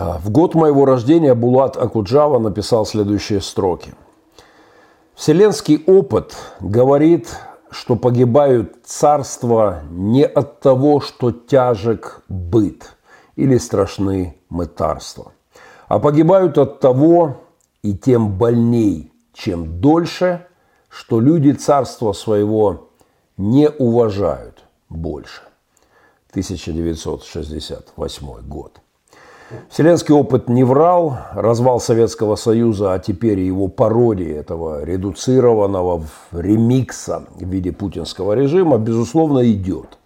А, в год моего рождения Булат Акуджава написал следующие строки. Вселенский опыт говорит, что погибают царства не от того, что тяжек быт или страшны мытарства, а погибают от того, и тем больней, чем дольше, что люди царства своего не уважают больше. 1968 год. Вселенский опыт не врал, развал Советского Союза, а теперь его пародии этого редуцированного ремикса в виде путинского режима, безусловно, идет.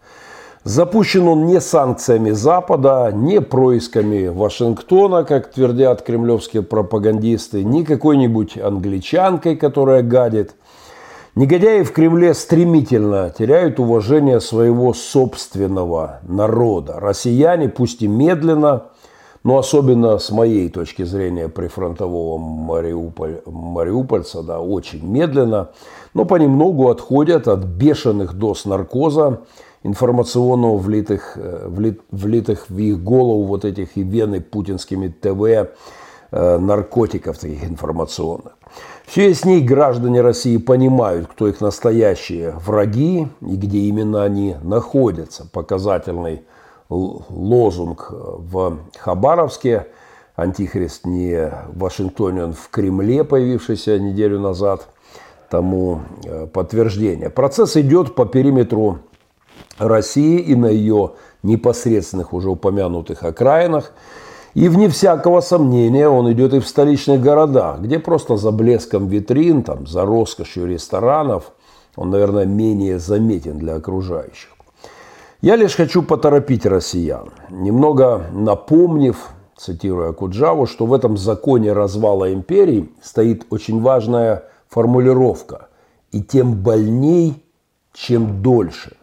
Запущен он не санкциями Запада, не происками Вашингтона, как твердят кремлевские пропагандисты, не какой-нибудь англичанкой, которая гадит. Негодяи в Кремле стремительно теряют уважение своего собственного народа. Россияне, пусть и медленно, но особенно с моей точки зрения прифронтового Мариуполь, мариупольца, да, очень медленно, но понемногу отходят от бешеных доз наркоза, информационного влитых, э, влит, влитых в их голову вот этих и вены путинскими ТВ э, наркотиков таких информационных. Все ясней граждане России понимают, кто их настоящие враги и где именно они находятся. Показательный лозунг в Хабаровске. Антихрист не в Вашингтоне, он в Кремле, появившийся неделю назад, тому э, подтверждение. Процесс идет по периметру России и на ее непосредственных уже упомянутых окраинах. И вне всякого сомнения он идет и в столичных городах, где просто за блеском витрин, там, за роскошью ресторанов он, наверное, менее заметен для окружающих. Я лишь хочу поторопить россиян, немного напомнив, цитируя Куджаву, что в этом законе развала империи стоит очень важная формулировка «и тем больней, чем дольше».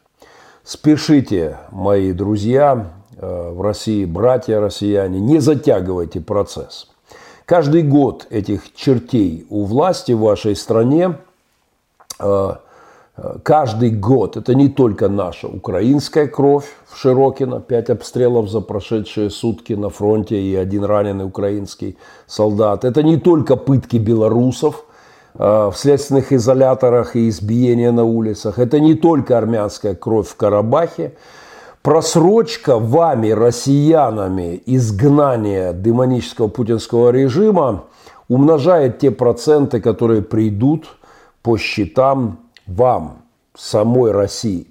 Спешите, мои друзья, э, в России, братья россияне, не затягивайте процесс. Каждый год этих чертей у власти в вашей стране э, – каждый год, это не только наша украинская кровь в Широкино, пять обстрелов за прошедшие сутки на фронте и один раненый украинский солдат, это не только пытки белорусов э, в следственных изоляторах и избиения на улицах, это не только армянская кровь в Карабахе, просрочка вами, россиянами, изгнания демонического путинского режима умножает те проценты, которые придут по счетам вам, самой России.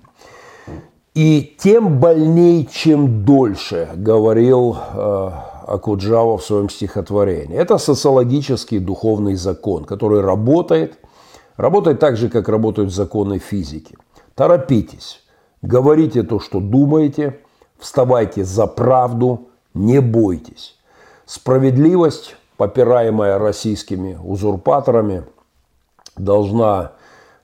И тем больней, чем дольше, говорил э, Акуджава в своем стихотворении. Это социологический духовный закон, который работает, работает так же, как работают законы физики. Торопитесь, говорите то, что думаете, вставайте за правду, не бойтесь. Справедливость, попираемая российскими узурпаторами, должна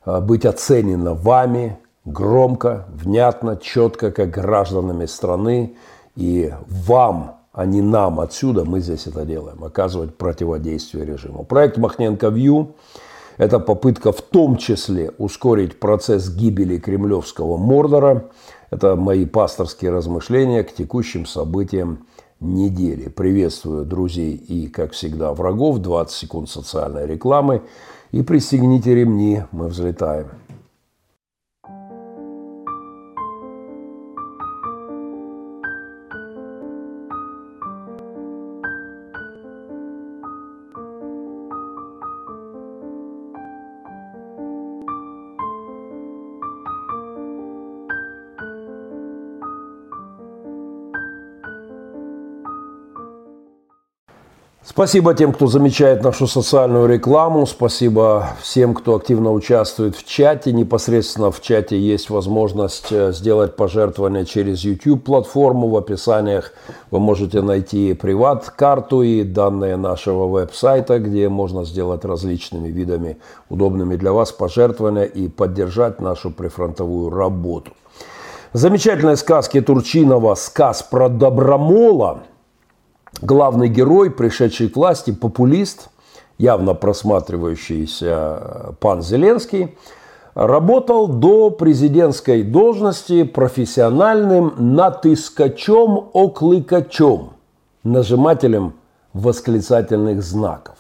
быть оценена вами громко, внятно, четко, как гражданами страны. И вам, а не нам отсюда, мы здесь это делаем, оказывать противодействие режиму. Проект Махненко Вью – это попытка в том числе ускорить процесс гибели кремлевского Мордора. Это мои пасторские размышления к текущим событиям недели. Приветствую друзей и, как всегда, врагов. 20 секунд социальной рекламы и пристегните ремни, мы взлетаем. Спасибо тем, кто замечает нашу социальную рекламу. Спасибо всем, кто активно участвует в чате. Непосредственно в чате есть возможность э, сделать пожертвование через YouTube-платформу. В описаниях вы можете найти приват-карту и данные нашего веб-сайта, где можно сделать различными видами удобными для вас пожертвования и поддержать нашу прифронтовую работу. Замечательные сказки Турчинова «Сказ про Добромола» главный герой, пришедший к власти, популист, явно просматривающийся э, пан Зеленский, работал до президентской должности профессиональным натыскачом-оклыкачом. нажимателем восклицательных знаков.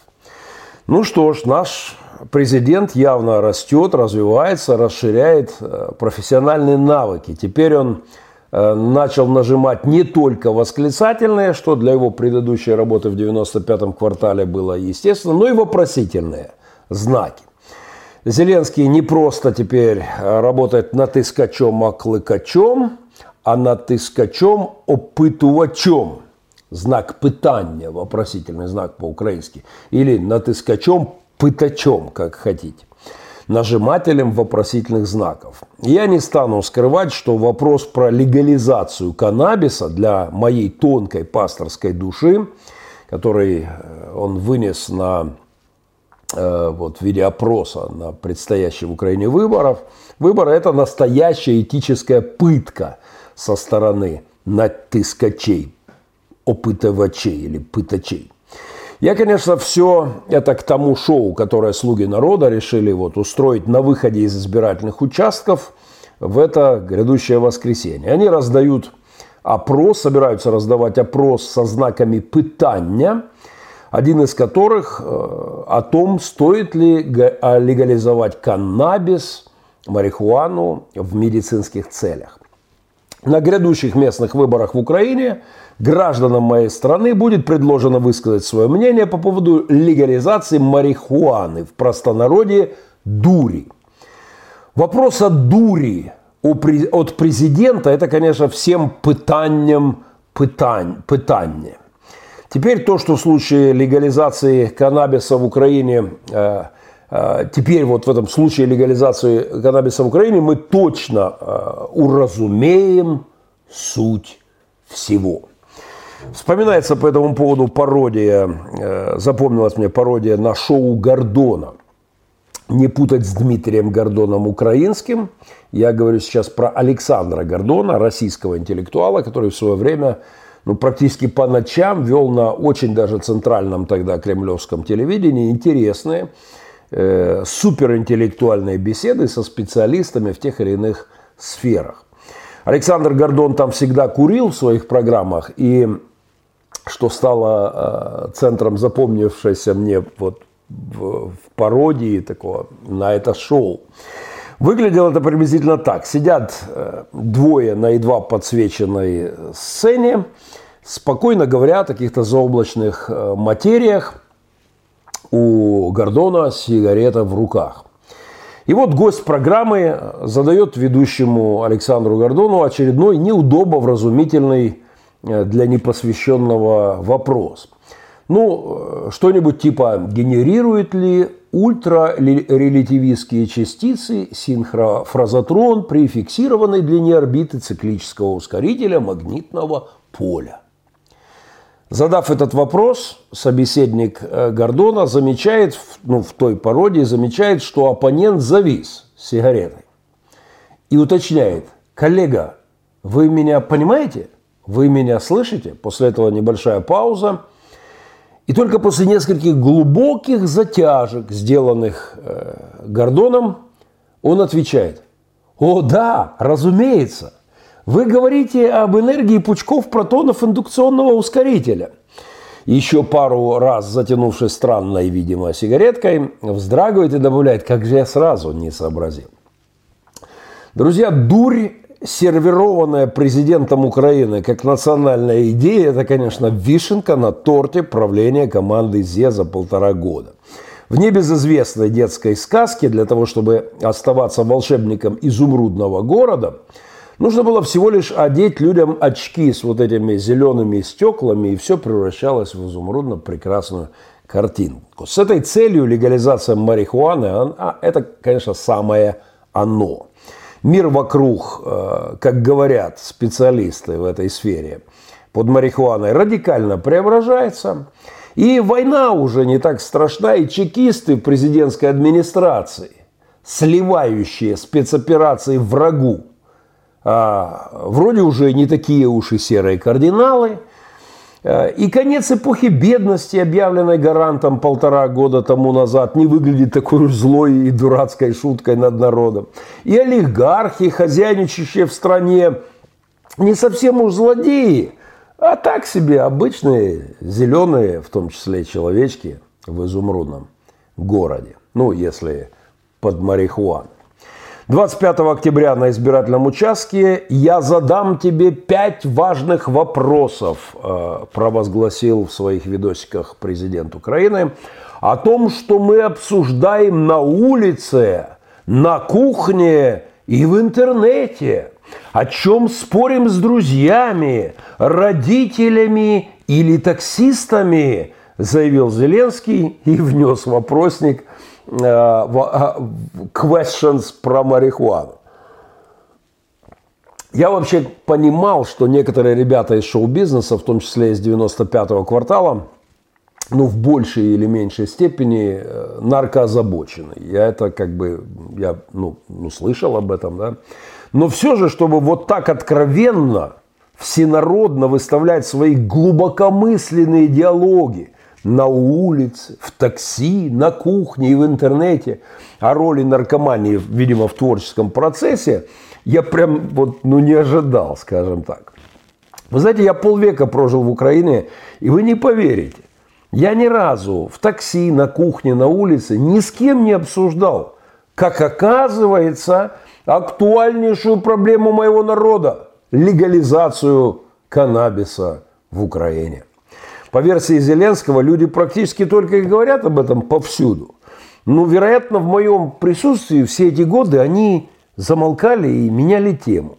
Ну что ж, наш президент явно растет, развивается, расширяет э, профессиональные навыки. Теперь он начал нажимать не только восклицательные, что для его предыдущей работы в 95-м квартале было естественно, но и вопросительные знаки. Зеленский не просто теперь э, работает натискачом, а клыкачом, а натискачом опитувачом. Знак питания, вопросительный знак по-украински. Или натискачом пытачом, как хотите, нажимателем вопросительных знаков. Я не стану скрывать, что вопрос про легализацию каннабиса для моей тонкой пасторской души, который э, он вынес на э, вот, в виде опроса на предстоящих в Украине выборов, выборы – это настоящая этическая пытка со стороны натыскачей, опытывачей или пытачей. Я, конечно, все это к тому шоу, которое «Слуги народа» решили вот устроить на выходе из избирательных участков в это грядущее воскресенье. Они раздают опрос, собираются раздавать опрос со знаками пытания, один из которых э, о том, стоит ли легализовать каннабис, марихуану в медицинских целях. На грядущих местных выборах в Украине – гражданам моей страны будет предложено высказать свое мнение по поводу легализации марихуаны, в простонародье дури. Вопрос о дури от президента – это, конечно, всем пытанием пытань, пытание. Теперь то, что в случае легализации каннабиса в Украине, э, э, теперь вот в этом случае легализации каннабиса в Украине мы точно э, уразумеем суть всего. Вспоминается по этому поводу пародия, э, запомнилась мне пародия на шоу Гордона. Не путать с Дмитрием Гордоном украинским. Я говорю сейчас про Александра Гордона, российского интеллектуала, который в свое время ну, практически по ночам вел на очень даже центральном тогда кремлевском телевидении интересные э, суперинтеллектуальные беседы со специалистами в тех или иных сферах. Александр Гордон там всегда курил в своих программах, и что стало э, центром запомнившейся мне вот в, пародии такого на это шоу. Выглядело это приблизительно так. Сидят э, двое на едва подсвеченной сцене, спокойно говоря о каких-то заоблачных э, материях. У Гордона сигарета в руках. И вот гость программы задает ведущему Александру Гордону очередной неудобовразумительный для непосвященного вопрос. Ну, э, что-нибудь типа генерирует ли ультрарелятивистские частицы синхрофразотрон при фиксированной длине орбиты циклического ускорителя магнитного поля. Задав этот вопрос, собеседник э, Гордона замечает, ну, в той пародии замечает, что оппонент завис сигаретой. И уточняет, коллега, вы меня понимаете? Вы меня слышите? После этого небольшая пауза. И только после нескольких глубоких затяжек, сделанных э, Гордоном, он отвечает, о да, разумеется, вы говорите об энергии пучков протонов индукционного ускорителя. Еще пару раз затянувшись странной, видимо, сигареткой, вздрагивает и добавляет, как же я сразу не сообразил. Друзья, дурь, сервированная президентом Украины как национальная идея, это, конечно, вишенка на торте правления команды ЗЕ за полтора года. В небезызвестной детской сказке для того, чтобы оставаться волшебником изумрудного города – Нужно было всего лишь одеть людям очки с вот этими зелеными стеклами, и все превращалось в изумрудно прекрасную картинку. С этой целью легализация марихуаны, а, это, конечно, самое оно. Мир вокруг, э, как говорят специалисты в этой сфере, под марихуаной радикально преображается. И война уже не так страшна, и чекисты в президентской администрации, сливающие спецоперации врагу, а, вроде уже не такие уж и серые кардиналы. А, и конец эпохи бедности, объявленной гарантом полтора года тому назад, не выглядит такой уж злой и дурацкой шуткой над народом. И олигархи, хозяйничающие в стране, не совсем уж злодеи, А так себе обычные зеленые, в том числе человечки в изумрудном городе. Ну, если под марихуаной. 25 октября на избирательном участке я задам тебе пять важных вопросов, э, провозгласил в своих видосиках президент Украины, о том, что мы обсуждаем на улице, на кухне и в интернете, о чем спорим с друзьями, родителями или таксистами, заявил Зеленский и внес вопросник – questions про марихуану. Я вообще понимал, что некоторые ребята из шоу-бизнеса, в том числе из 95-го квартала, ну, в большей или меньшей степени э, наркоозабочены. Я это как бы, я, ну, ну, слышал об этом, да. Но все же, чтобы вот так откровенно, всенародно выставлять свои глубокомысленные диалоги, на улице, в такси, на кухне и в интернете о роли наркомании, видимо, в творческом процессе, я прям вот, ну, не ожидал, скажем так. Вы знаете, я полвека прожил в Украине, и вы не поверите, я ни разу в такси, на кухне, на улице ни с кем не обсуждал, как оказывается, актуальнейшую проблему моего народа – легализацию каннабиса в Украине. По версии Зеленского, люди практически только и говорят об этом повсюду. Но, вероятно, в моем присутствии все эти годы они замолкали и меняли тему.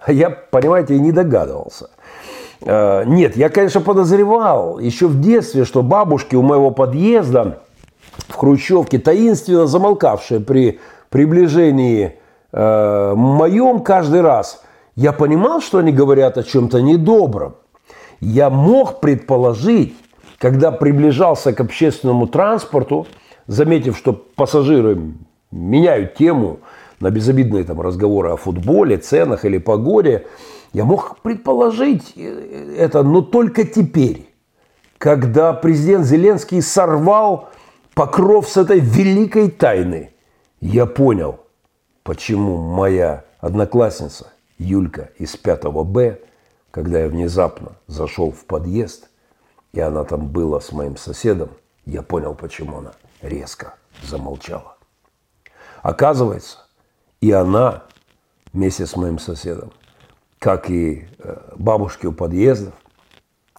А я, понимаете, и не догадывался. А, нет, я, конечно, подозревал еще в детстве, что бабушки у моего подъезда в Хрущевке, таинственно замолкавшие при приближении э, моем каждый раз, я понимал, что они говорят о чем-то недобром. Я мог предположить, когда приближался к общественному транспорту, заметив, что пассажиры меняют тему на безобидные там разговоры о футболе, ценах или погоде, я мог предположить э, это, но только теперь, когда президент Зеленский сорвал покров с этой великой тайны, я понял, почему моя одноклассница Юлька из 5 Б когда я внезапно зашел в подъезд, и она там была с моим соседом, я понял, почему она резко замолчала. Оказывается, и она вместе с моим соседом, как и э, бабушки у подъездов,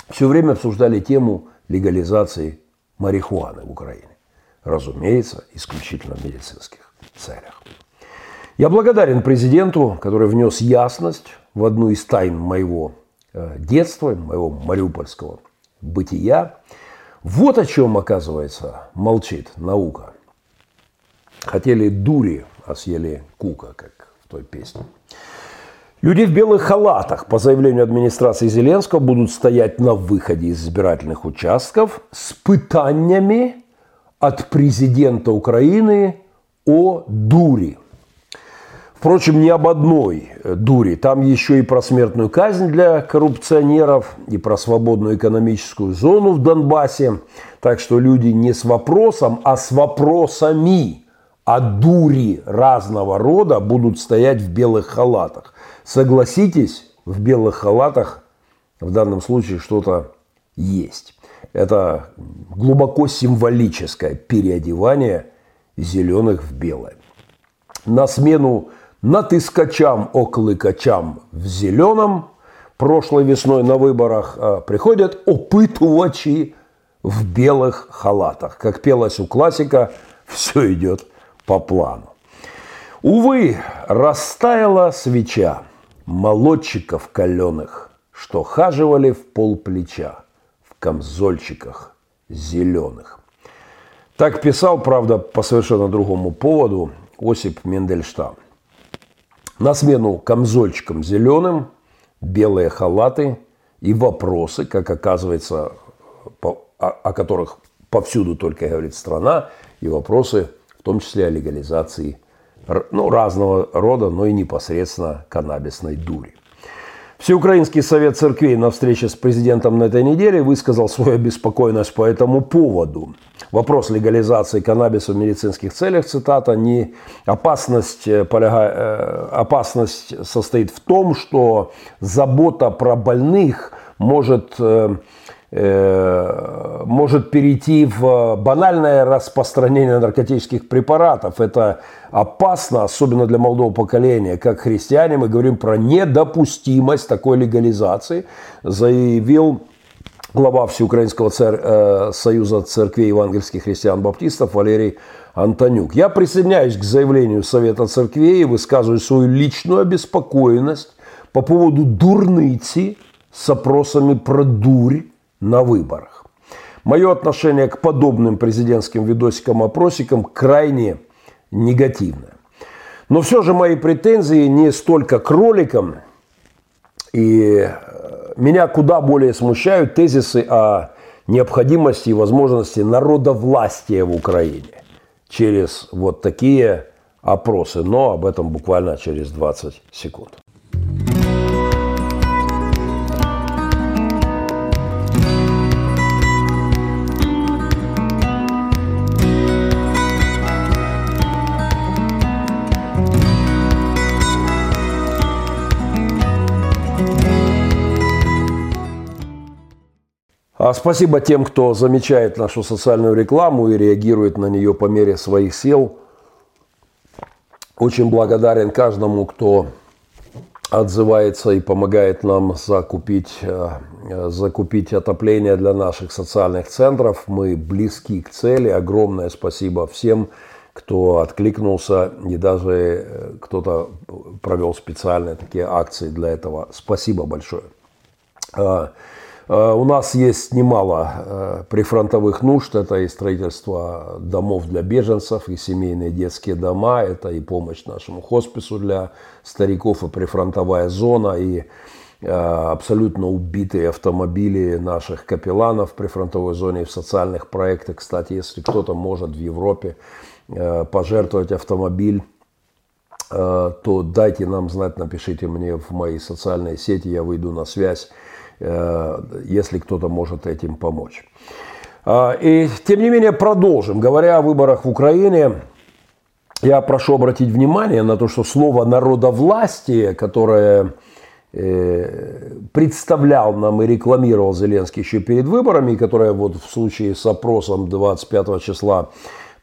все время обсуждали тему легализации марихуаны в Украине. Разумеется, исключительно в медицинских целях. Я благодарен президенту, который внес ясность в одну из тайн моего детства, моего мариупольского бытия. Вот о чем, оказывается, молчит наука. Хотели дури, а съели кука, как в той песне. Люди в белых халатах, по заявлению администрации Зеленского, будут стоять на выходе из избирательных участков с пытаниями от президента Украины о дури – Впрочем, не об одной э, дуре. Там еще и про смертную казнь для коррупционеров, и про свободную экономическую зону в Донбассе. Так что люди не с вопросом, а с вопросами о дури разного рода будут стоять в белых халатах. Согласитесь, в белых халатах в данном случае что-то есть. Это глубоко символическое переодевание зеленых в белое. На смену натискачам, окликачам в зеленом прошлой весной на выборах а, приходят опытувачи в белых халатах. Как пелось у классика, все идет по плану. Увы, растаяла свеча молодчиков каленых, что хаживали в пол плеча в камзольчиках зеленых. Так писал, правда, по совершенно другому поводу Осип Мендельштам. На смену камзольчикам зеленым, белые халаты и вопросы, как оказывается, по, о, о которых повсюду только говорит страна, и вопросы, в том числе о легализации ну, разного рода, но и непосредственно каннабисной дури. Всеукраинский совет церквей на встрече с президентом на этой неделе высказал свою обеспокоенность по этому поводу. Вопрос легализации каннабиса в медицинских целях, цитата, не опасность, э, поляга, э, опасность состоит в том, что забота про больных может Э, может перейти в банальное распространение наркотических препаратов. Это опасно, особенно для молодого поколения. Как христиане мы говорим про недопустимость такой легализации, заявил глава Всеукраинского цер... Э, союза церквей евангельских христиан-баптистов Валерий Антонюк. Я присоединяюсь к заявлению Совета церквей и высказываю свою личную обеспокоенность по поводу дурныти с опросами про дурь на выборах. Мое отношение к подобным президентским видосикам-опросикам крайне негативное. Но все же мои претензии не столько к роликам, и э, меня куда более смущают тезисы о необходимости и возможности народовластия в Украине через вот такие опросы. Но об этом буквально через 20 секунд. Спасибо тем, кто замечает нашу социальную рекламу и реагирует на нее по мере своих сил. Очень благодарен каждому, кто отзывается и помогает нам закупить, э, закупить отопление для наших социальных центров. Мы близки к цели. Огромное спасибо всем, кто откликнулся и даже э, кто-то провел специальные такие акции для этого. Спасибо большое. Э, у нас есть немало э, прифронтовых нужд. Это и строительство домов для беженцев, и семейные детские дома, это и помощь нашему хоспису для стариков, и прифронтовая зона, и э, абсолютно убитые автомобили наших капелланов в прифронтовой зоне и в социальных проектах. Кстати, если кто-то может в Европе пожертвовать автомобиль, то дайте нам знать, напишите мне в мои социальные сети, я выйду на связь если кто-то может этим помочь. А, и тем не менее продолжим. Говоря о выборах в Украине, я прошу обратить внимание на то, что слово народовластие, которое э, представлял нам и рекламировал Зеленский еще перед выборами, которое вот в случае с опросом 25 числа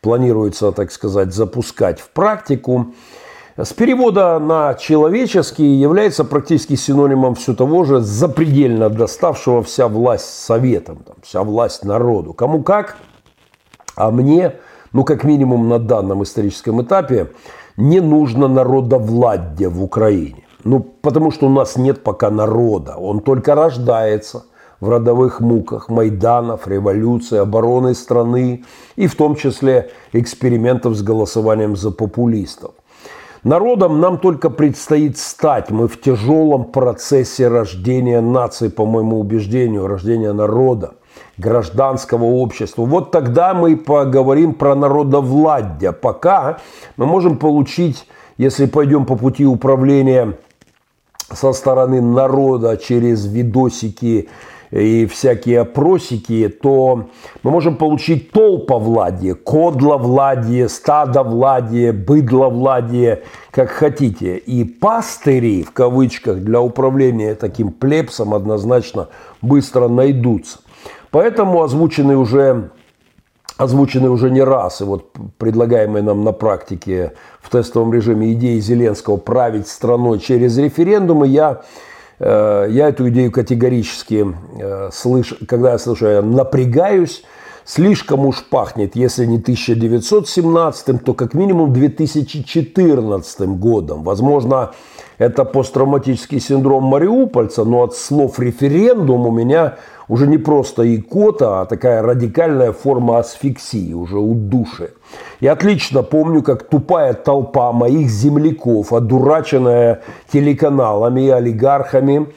планируется, так сказать, запускать в практику, с перевода на человеческий является практически синонимом все того же запредельно доставшего вся власть советам, там, вся власть народу. Кому как, а мне, ну как минимум на данном историческом этапе, не нужно народовладье в Украине. Ну, потому что у нас нет пока народа, он только рождается в родовых муках Майданов, революции, обороны страны и в том числе экспериментов с голосованием за популистов. Народом нам только предстоит стать. Мы в тяжелом процессе рождения нации, по моему убеждению, рождения народа, гражданского общества. Вот тогда мы поговорим про народовладье. Пока мы можем получить, если пойдем по пути управления со стороны народа через видосики и всякие опросики, то мы можем получить толповладие, кодловладие, стадовладие, быдловладие, как хотите. И пастыри, в кавычках, для управления таким плебсом однозначно быстро найдутся. Поэтому озвучены уже озвучены уже не раз, и вот предлагаемые нам на практике в тестовом режиме идеи Зеленского править страной через референдумы, я я эту идею категорически э, слышу, когда я слышу, я напрягаюсь, слишком уж пахнет, если не 1917, то как минимум 2014 годом. Возможно, это посттравматический синдром мариупольца, но от слов референдум у меня уже не просто икота, а такая радикальная форма асфиксии, уже удушия. Я отлично помню, как тупая толпа моих земляков, одураченная телеканалами, олигархами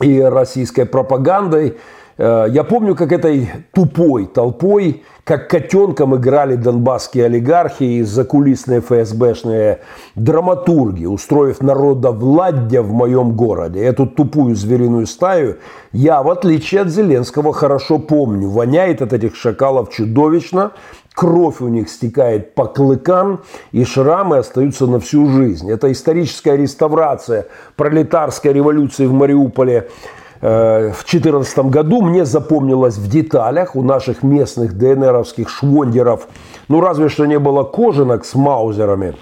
и российской пропагандой, я помню, как этой тупой толпой, как котенком играли донбасские олигархи и закулисные ФСБшные драматурги, устроив народовладье в моем городе. Эту тупую звериную стаю я, в отличие от Зеленского, хорошо помню. Воняет от этих шакалов чудовищно, кровь у них стекает по клыкам, и шрамы остаются на всю жизнь. Это историческая реставрация пролетарской революции в Мариуполе э, в 2014 году мне запомнилось в деталях у наших местных ДНРовских швондеров, ну разве что не было кожанок с маузерами,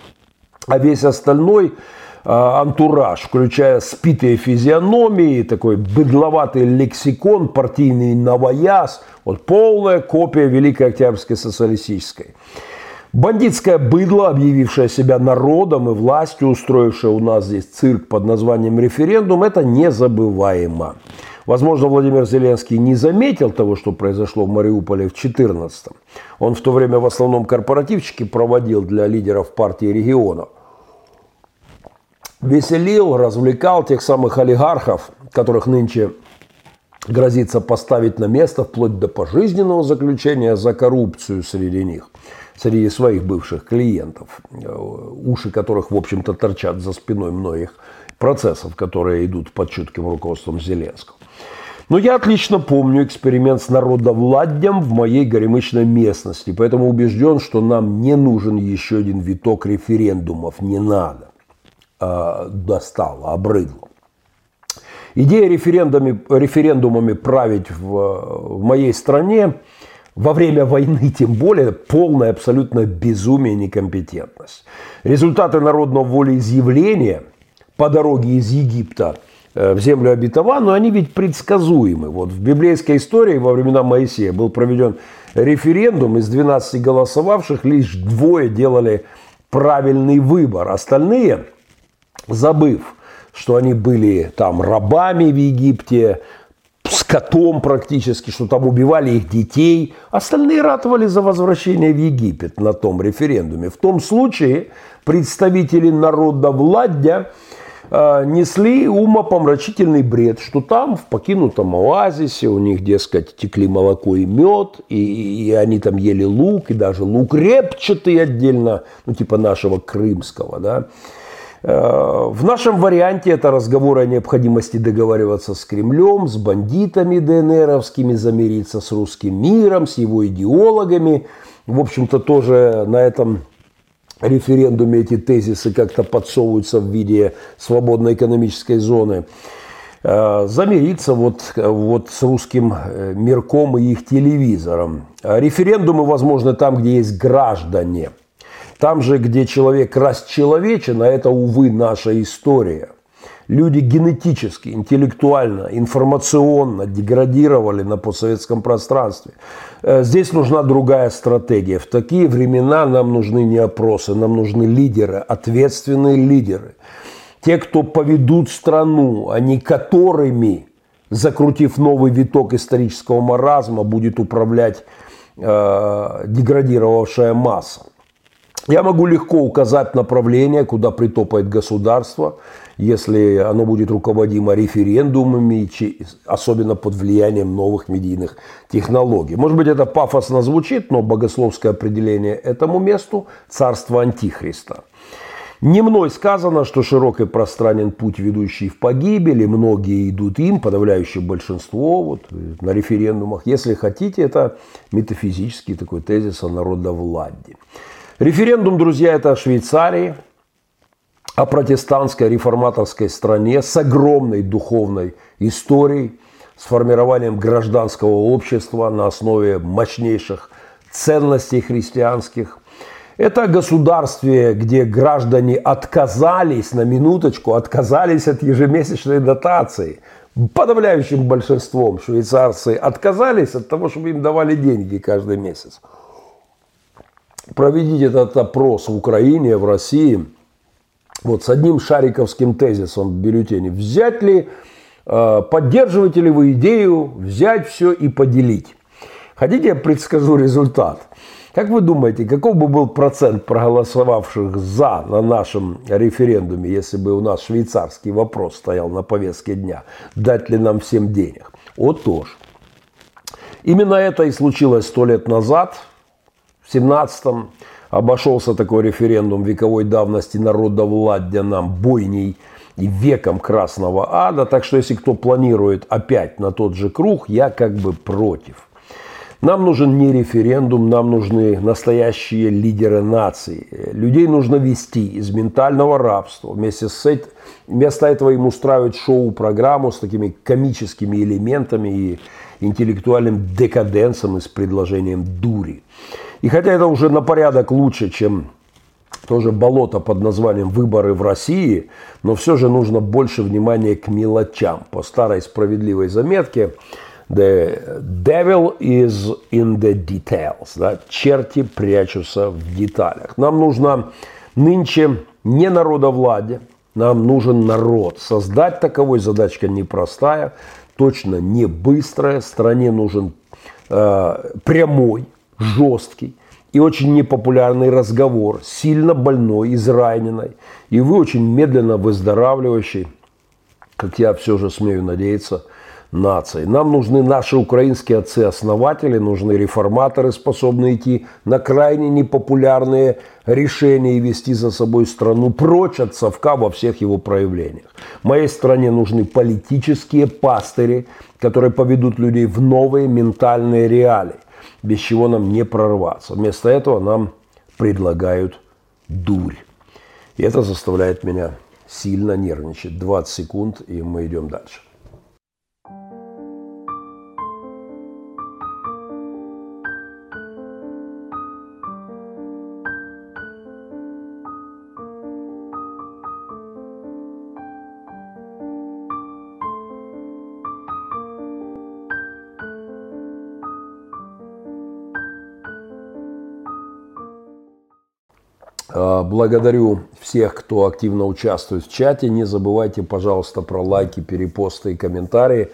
а весь остальной э, антураж, включая спитые физиономии, такой быдловатый лексикон, партийный новояз, вот полная копия Великой Октябрьской социалистической. Бандитское быдло, объявившее себя народом и властью, устроившее у нас здесь цирк под названием референдум, это незабываемо. Возможно, Владимир Зеленский не заметил того, что произошло в Мариуполе в 2014 Он в то время в основном корпоративчики проводил для лидеров партии регионов. Веселил, развлекал тех самых олигархов, которых нынче грозится поставить на место вплоть до пожизненного заключения за коррупцию среди них среди своих бывших клиентов, э, уши которых, в общем-то, торчат за спиной многих процессов, которые идут под чутким руководством Зеленского. Но я отлично помню эксперимент с народовладьем в моей горемычной местности, поэтому убежден, что нам не нужен еще один виток референдумов, не надо. А, достало, обрыдло. Идея референдумами, референдумами править в, в моей стране во время войны тем более полное абсолютно безумие и некомпетентность. Результаты народного волеизъявления по дороге из Египта э, в землю обетованную, они ведь предсказуемы. Вот в библейской истории во времена Моисея был проведен референдум, из 12 голосовавших лишь двое делали правильный выбор. Остальные, забыв, что они были там рабами в Египте, скотом практически, что там убивали их детей. Остальные ратовали за возвращение в Египет на том референдуме. В том случае представители народа Владья э, несли умопомрачительный бред, что там в покинутом оазисе у них, дескать, текли молоко и мед, и, и они там ели лук, и даже лук репчатый отдельно, ну типа нашего крымского, да, в нашем варианте это разговор о необходимости договариваться с Кремлем, с бандитами ДНРовскими, замириться с русским миром, с его идеологами. В общем-то, тоже на этом референдуме эти тезисы как-то подсовываются в виде свободной экономической зоны. Э, замириться вот, вот с русским э, мирком и их телевизором. Референдумы возможны там, где есть граждане – там же, где человек расчеловечен, а это, увы, наша история, люди генетически, интеллектуально, информационно деградировали на постсоветском пространстве. Э, здесь нужна другая стратегия. В такие времена нам нужны не опросы, нам нужны лидеры, ответственные лидеры. Те, кто поведут страну, а не которыми, закрутив новый виток исторического маразма, будет управлять э, деградировавшая масса. Я могу легко указать направление, куда притопает государство, если оно будет руководимо референдумами, особенно под влиянием новых медийных технологий. Может быть, это пафосно звучит, но богословское определение этому месту – царство Антихриста. Не мной сказано, что широк и пространен путь, ведущий в погибель, и многие идут им, подавляющее большинство вот, на референдумах. Если хотите, это метафизический такой тезис о народовладе. Референдум, друзья, это о Швейцарии, о протестантской реформаторской стране с огромной духовной историей, с формированием гражданского общества на основе мощнейших ценностей христианских. Это государстве, где граждане отказались, на минуточку, отказались от ежемесячной дотации. Подавляющим большинством швейцарцы отказались от того, чтобы им давали деньги каждый месяц проведите этот опрос в Украине, в России, вот с одним шариковским тезисом в бюллетене. Взять ли, э, поддерживаете ли вы идею взять все и поделить? Хотите, я предскажу результат? Как вы думаете, каков бы был процент проголосовавших за на нашем референдуме, если бы у нас швейцарский вопрос стоял на повестке дня, дать ли нам всем денег? Вот тоже. Именно это и случилось сто лет назад – 17-м обошелся такой референдум вековой давности народовладья нам бойней и веком красного ада. Так что если кто планирует опять на тот же круг, я как бы против. Нам нужен не референдум, нам нужны настоящие лидеры нации. Людей нужно вести из ментального рабства. Вместе с этим, вместо этого им устраивать шоу-программу с такими комическими элементами и интеллектуальным декаденсом и с предложением дури. И хотя это уже на порядок лучше, чем тоже болото под названием «Выборы в России», но все же нужно больше внимания к мелочам. По старой справедливой заметке «The devil is in the details». Да? Черти прячутся в деталях. Нам нужно нынче не народовладие, нам нужен народ. Создать таковой задачка непростая, точно не быстрая. Стране нужен э, прямой, жесткий и очень непопулярный разговор, сильно больной, израненной, и вы очень медленно выздоравливающий, как я все же смею надеяться, нации. Нам нужны наши украинские отцы-основатели, нужны реформаторы, способные идти на крайне непопулярные решения и вести за собой страну прочь от совка во всех его проявлениях. Моей стране нужны политические пастыри, которые поведут людей в новые ментальные реалии без чего нам не прорваться. Вместо этого нам предлагают дурь. И это заставляет меня сильно нервничать. 20 секунд, и мы идем дальше. Благодарю всех, кто активно участвует в чате. Не забывайте, пожалуйста, про лайки, перепосты и комментарии.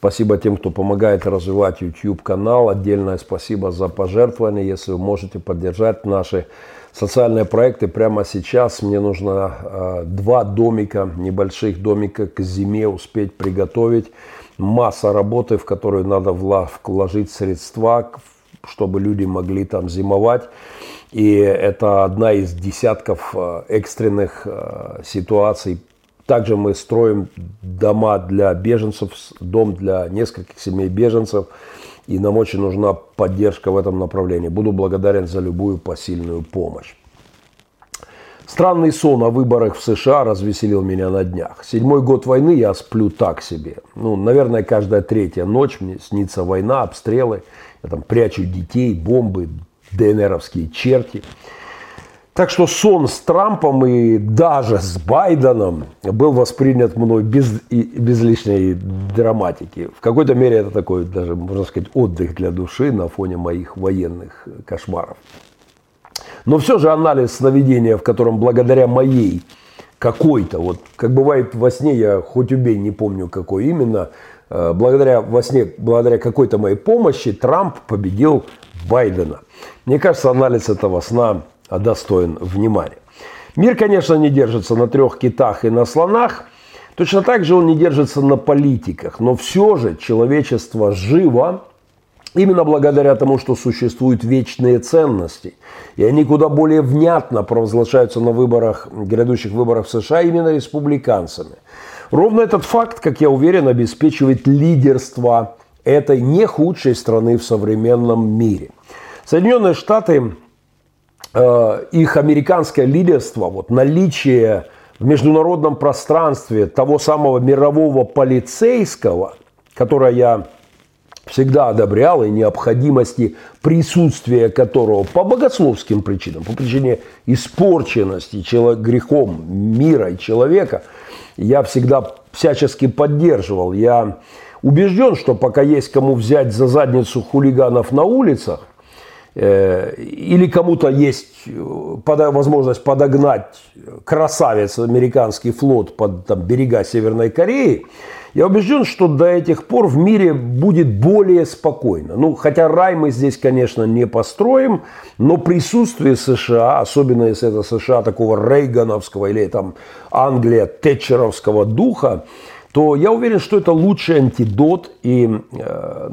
Спасибо тем, кто помогает развивать YouTube канал. Отдельное спасибо за пожертвования. Если вы можете поддержать наши социальные проекты прямо сейчас, мне нужно э, два домика, небольших домика к зиме успеть приготовить. Масса работы, в которую надо вложить средства, чтобы люди могли там зимовать. И это одна из десятков э, экстренных э, ситуаций. Также мы строим дома для беженцев, дом для нескольких семей беженцев. И нам очень нужна поддержка в этом направлении. Буду благодарен за любую посильную помощь. Странный сон о выборах в США развеселил меня на днях. Седьмой год войны я сплю так себе. Ну, наверное, каждая третья ночь мне снится война, обстрелы. Я там прячу детей, бомбы, ДНРовские черти. Так что сон с Трампом и даже с Байденом был воспринят мной без, без лишней драматики. В какой-то мере это такой даже, можно сказать, отдых для души на фоне моих военных кошмаров. Но все же анализ сновидения, в котором благодаря моей какой-то, вот как бывает во сне, я хоть убей, не помню какой именно, э, благодаря во сне, благодаря какой-то моей помощи Трамп победил Байдена. Мне кажется, анализ этого сна достоин внимания. Мир, конечно, не держится на трех китах и на слонах. Точно так же он не держится на политиках. Но все же человечество живо именно благодаря тому, что существуют вечные ценности. И они куда более внятно провозглашаются на выборах, грядущих выборах в США именно республиканцами. Ровно этот факт, как я уверен, обеспечивает лидерство этой не худшей страны в современном мире. Соединенные Штаты, э, их американское лидерство, вот наличие в международном пространстве того самого мирового полицейского, которое я всегда одобрял, и необходимости присутствия которого по богословским причинам, по причине испорченности грехом мира и человека, я всегда всячески поддерживал. Я убежден, что пока есть кому взять за задницу хулиганов на улицах, э, или кому-то есть э, возможность подогнать красавец американский флот под там, берега Северной Кореи, я убежден, что до этих пор в мире будет более спокойно. Ну, хотя рай мы здесь, конечно, не построим, но присутствие США, особенно если это США такого рейгановского или там Англия тетчеровского духа, то я уверен, что это лучший антидот, и, э,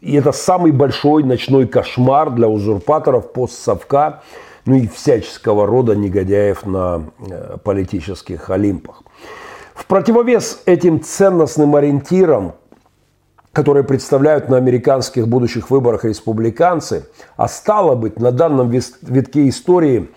и это самый большой ночной кошмар для узурпаторов постсовка, ну и всяческого рода негодяев на э, политических олимпах. В противовес этим ценностным ориентирам, которые представляют на американских будущих выборах республиканцы, а стало быть, на данном витке истории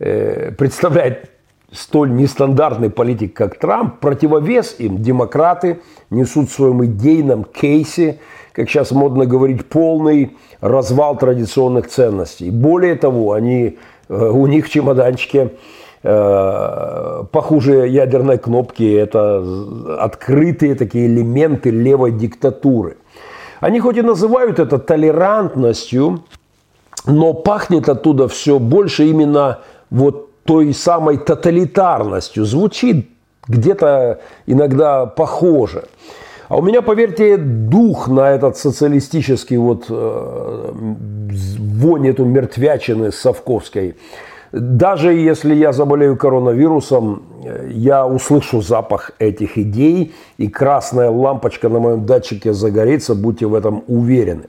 э, представляет столь нестандартный политик, как Трамп, противовес им демократы несут в своем идейном кейсе, как сейчас модно говорить, полный развал традиционных ценностей. Более того, они, э, у них в чемоданчике э, похуже ядерной кнопки, это открытые такие элементы левой диктатуры. Они хоть и называют это толерантностью, но пахнет оттуда все больше именно вот той самой тоталитарностью. Звучит где-то иногда похоже. А у меня, поверьте, дух на этот социалистический вот э, вонь эту мертвячины совковской. Даже если я заболею коронавирусом, я услышу запах этих идей, и красная лампочка на моем датчике загорится, будьте в этом уверены.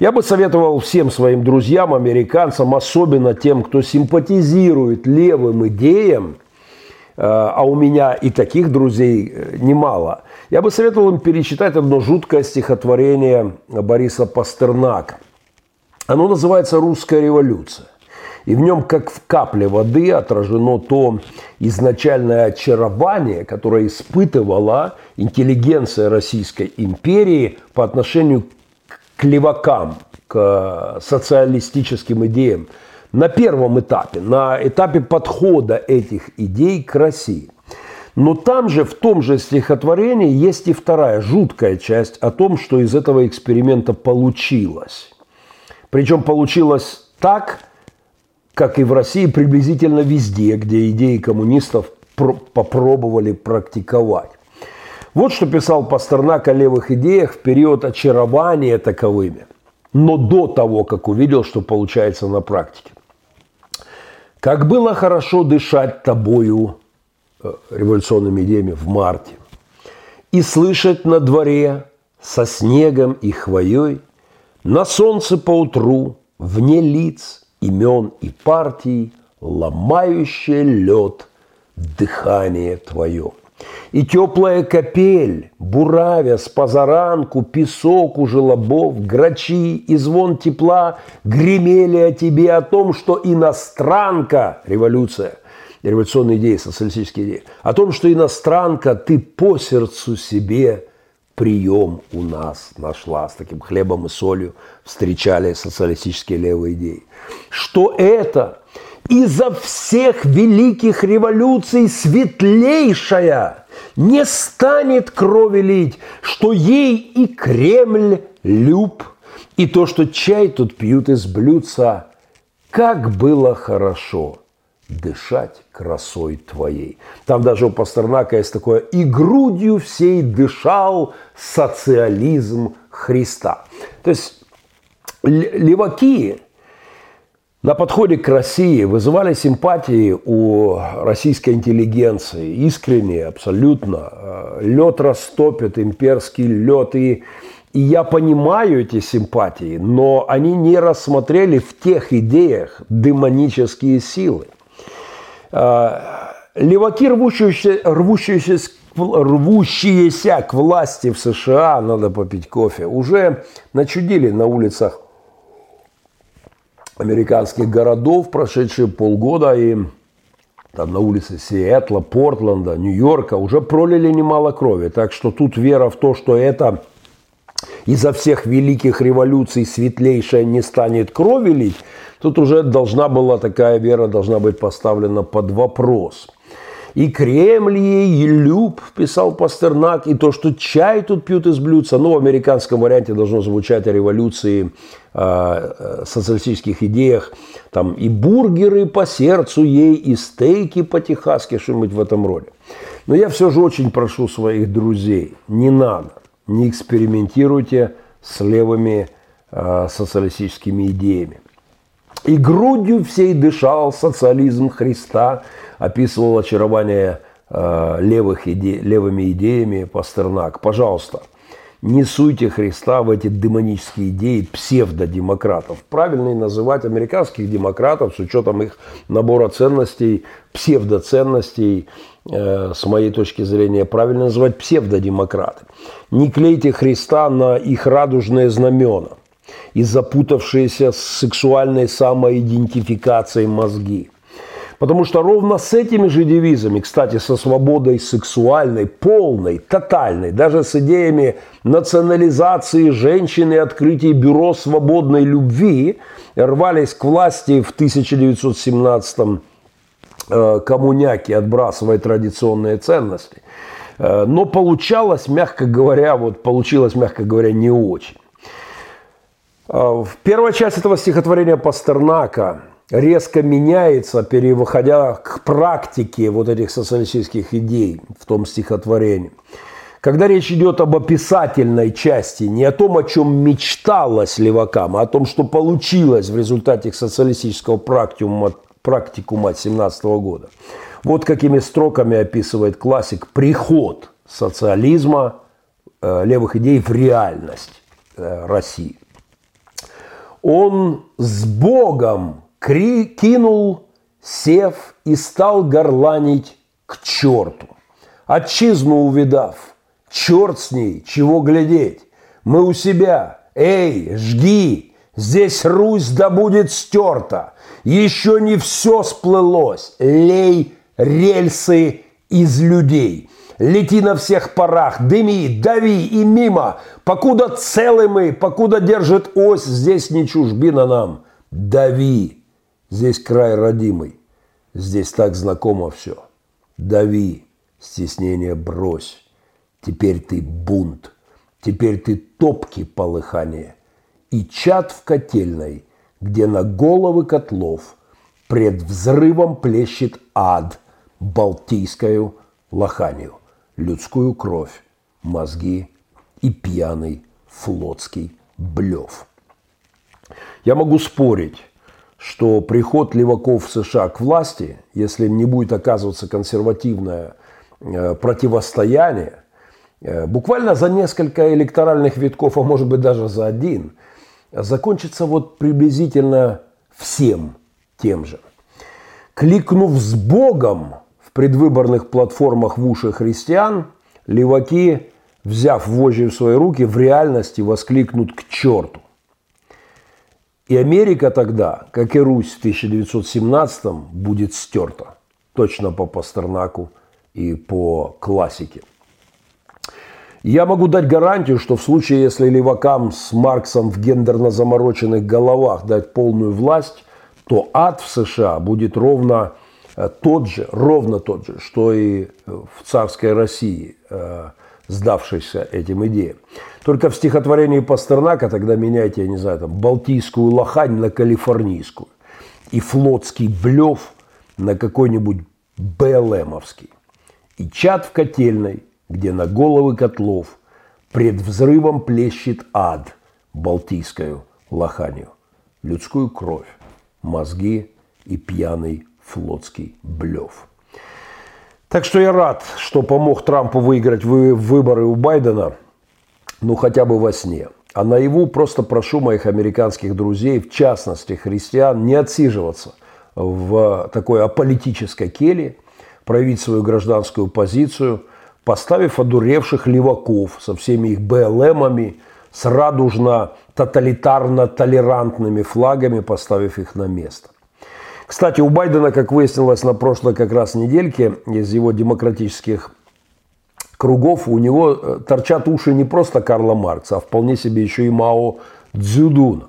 Я бы советовал всем своим друзьям, американцам, особенно тем, кто симпатизирует левым идеям, э, а у меня и таких друзей э, немало, я бы советовал им перечитать одно жуткое стихотворение Бориса Пастернака. Оно называется «Русская революция». И в нем, как в капле воды, отражено то изначальное очарование, которое испытывала интеллигенция Российской империи по отношению к левакам, к социалистическим идеям на первом этапе, на этапе подхода этих идей к России. Но там же, в том же стихотворении, есть и вторая жуткая часть о том, что из этого эксперимента получилось. Причем получилось так, как и в России, приблизительно везде, где идеи коммунистов попробовали практиковать. Вот что писал Пастернак о левых идеях в период очарования таковыми, но до того, как увидел, что получается на практике. Как было хорошо дышать тобою э, революционными идеями в марте и слышать на дворе со снегом и хвоей на солнце поутру вне лиц, имен и партий ломающее лед дыхание твое – и теплая капель, буравя с позаранку, песок у желобов, грачи и звон тепла гремели о тебе о том, что иностранка, революция, революционные идеи, социалистические идеи, о том, что иностранка, ты по сердцу себе прием у нас нашла. С таким хлебом и солью встречали социалистические левые идеи. Что это изо всех великих революций светлейшая не станет крови лить, что ей и Кремль люб, и то, что чай тут пьют из блюдца, как было хорошо дышать красой твоей. Там даже у Пастернака есть такое «И грудью всей дышал социализм Христа». То есть леваки на подходе к России вызывали симпатии у российской интеллигенции. Искренне, абсолютно. Э, лед растопит, имперский лед. И, и я понимаю эти симпатии, но они не рассмотрели в тех идеях демонические силы. Э, леваки, рвущиеся, рвущиеся, рвущиеся к власти в США, надо попить кофе, уже начудили на улицах американских городов, прошедшие полгода, и там на улице Сиэтла, Портленда, Нью-Йорка уже пролили немало крови. Так что тут вера в то, что это изо всех великих революций светлейшая не станет крови лить, тут уже должна была такая вера, должна быть поставлена под вопрос – и Кремль ей, и люб, писал Пастернак, и то, что чай тут пьют из блюдца. Ну, в американском варианте должно звучать о революции, о социалистических идеях. Там и бургеры по сердцу ей, и стейки по-техасски, что-нибудь в этом роде. Но я все же очень прошу своих друзей, не надо, не экспериментируйте с левыми э, социалистическими идеями. И грудью всей дышал социализм Христа, описывал очарование э, левых иде... левыми идеями Пастернак. Пожалуйста, не суйте Христа в эти демонические идеи псевдодемократов. Правильно называть американских демократов с учетом их набора ценностей, псевдоценностей, э, с моей точки зрения, правильно называть псевдодемократы. Не клейте Христа на их радужные знамена и запутавшиеся с сексуальной самоидентификацией мозги – Потому что ровно с этими же девизами, кстати, со свободой сексуальной, полной, тотальной, даже с идеями национализации женщин и открытия бюро свободной любви, рвались к власти в 1917 э, коммуняки, отбрасывая традиционные ценности. Э, но получалось, мягко говоря, вот получилось, мягко говоря, не очень. Э, в первой части этого стихотворения Пастернака резко меняется, переходя к практике вот этих социалистических идей в том стихотворении. Когда речь идет об описательной части, не о том, о чем мечталось левакам, а о том, что получилось в результате их социалистического практикума, практикума 17 года. Вот какими строками описывает классик приход социализма, э, левых идей в реальность э, России. Он с Богом Кри кинул, сев и стал горланить к черту. Отчизну увидав, черт с ней, чего глядеть. Мы у себя, эй, жги, здесь Русь да будет стерта. Еще не все сплылось, лей рельсы из людей. Лети на всех парах, дыми, дави и мимо, покуда целы мы, покуда держит ось, здесь не чужбина нам. Дави, Здесь край родимый, здесь так знакомо все. Дави, стеснение брось. Теперь ты бунт, теперь ты топки полыхание. И чат в котельной, где на головы котлов пред взрывом плещет ад, балтийскую лоханию, людскую кровь, мозги и пьяный флотский блев. Я могу спорить, что приход леваков в США к власти, если не будет оказываться консервативное э, противостояние, э, буквально за несколько электоральных витков, а может быть даже за один, закончится вот приблизительно всем тем же. Кликнув с Богом предвыборных платформах в уши христиан, леваки, взяв вожжи в свои руки, в реальности воскликнут к черту. И Америка тогда, как и Русь в 1917-м, будет стерта. Точно по Пастернаку и по классике. Я могу дать гарантию, что в случае, если левакам с Марксом в гендерно замороченных головах дать полную власть, то ад в США будет ровно тот же, ровно тот же, что и в царской России, э, сдавшейся этим идеям. Только в стихотворении Пастернака тогда меняйте, я не знаю, там, балтийскую лохань на калифорнийскую. И флотский блев на какой-нибудь БЛМовский. И чат в котельной, где на головы котлов пред взрывом плещет ад балтийскую лоханью. Людскую кровь, мозги и пьяный флотский блев. Так что я рад, что помог Трампу выиграть выборы у Байдена – ну хотя бы во сне. А наяву просто прошу моих американских друзей, в частности христиан, не отсиживаться в такой аполитической келье, проявить свою гражданскую позицию, поставив одуревших леваков со всеми их БЛМами, с радужно-тоталитарно-толерантными флагами, поставив их на место. Кстати, у Байдена, как выяснилось на прошлой как раз недельке, из его демократических кругов у него э, торчат уши не просто Карла Маркса, а вполне себе еще и Мао Цзюдуна.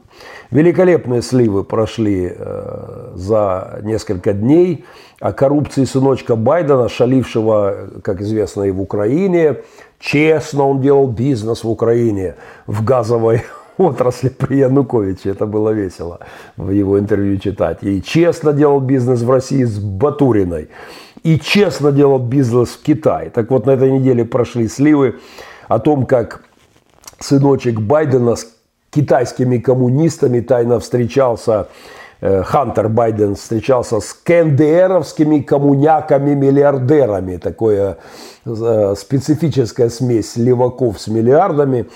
Великолепные сливы прошли э, за несколько дней о коррупции сыночка Байдена, шалившего, как известно, и в Украине. Честно он делал бизнес в Украине, в газовой отрасли при Януковиче. Это было весело в его интервью читать. И честно делал бизнес в России с Батуриной и честно делал бизнес в Китае. Так вот, на этой неделе прошли сливы о том, как сыночек Байдена с китайскими коммунистами тайно встречался э, Хантер Байден встречался с КНДРовскими коммуняками-миллиардерами. Такое э, специфическая смесь леваков с миллиардами.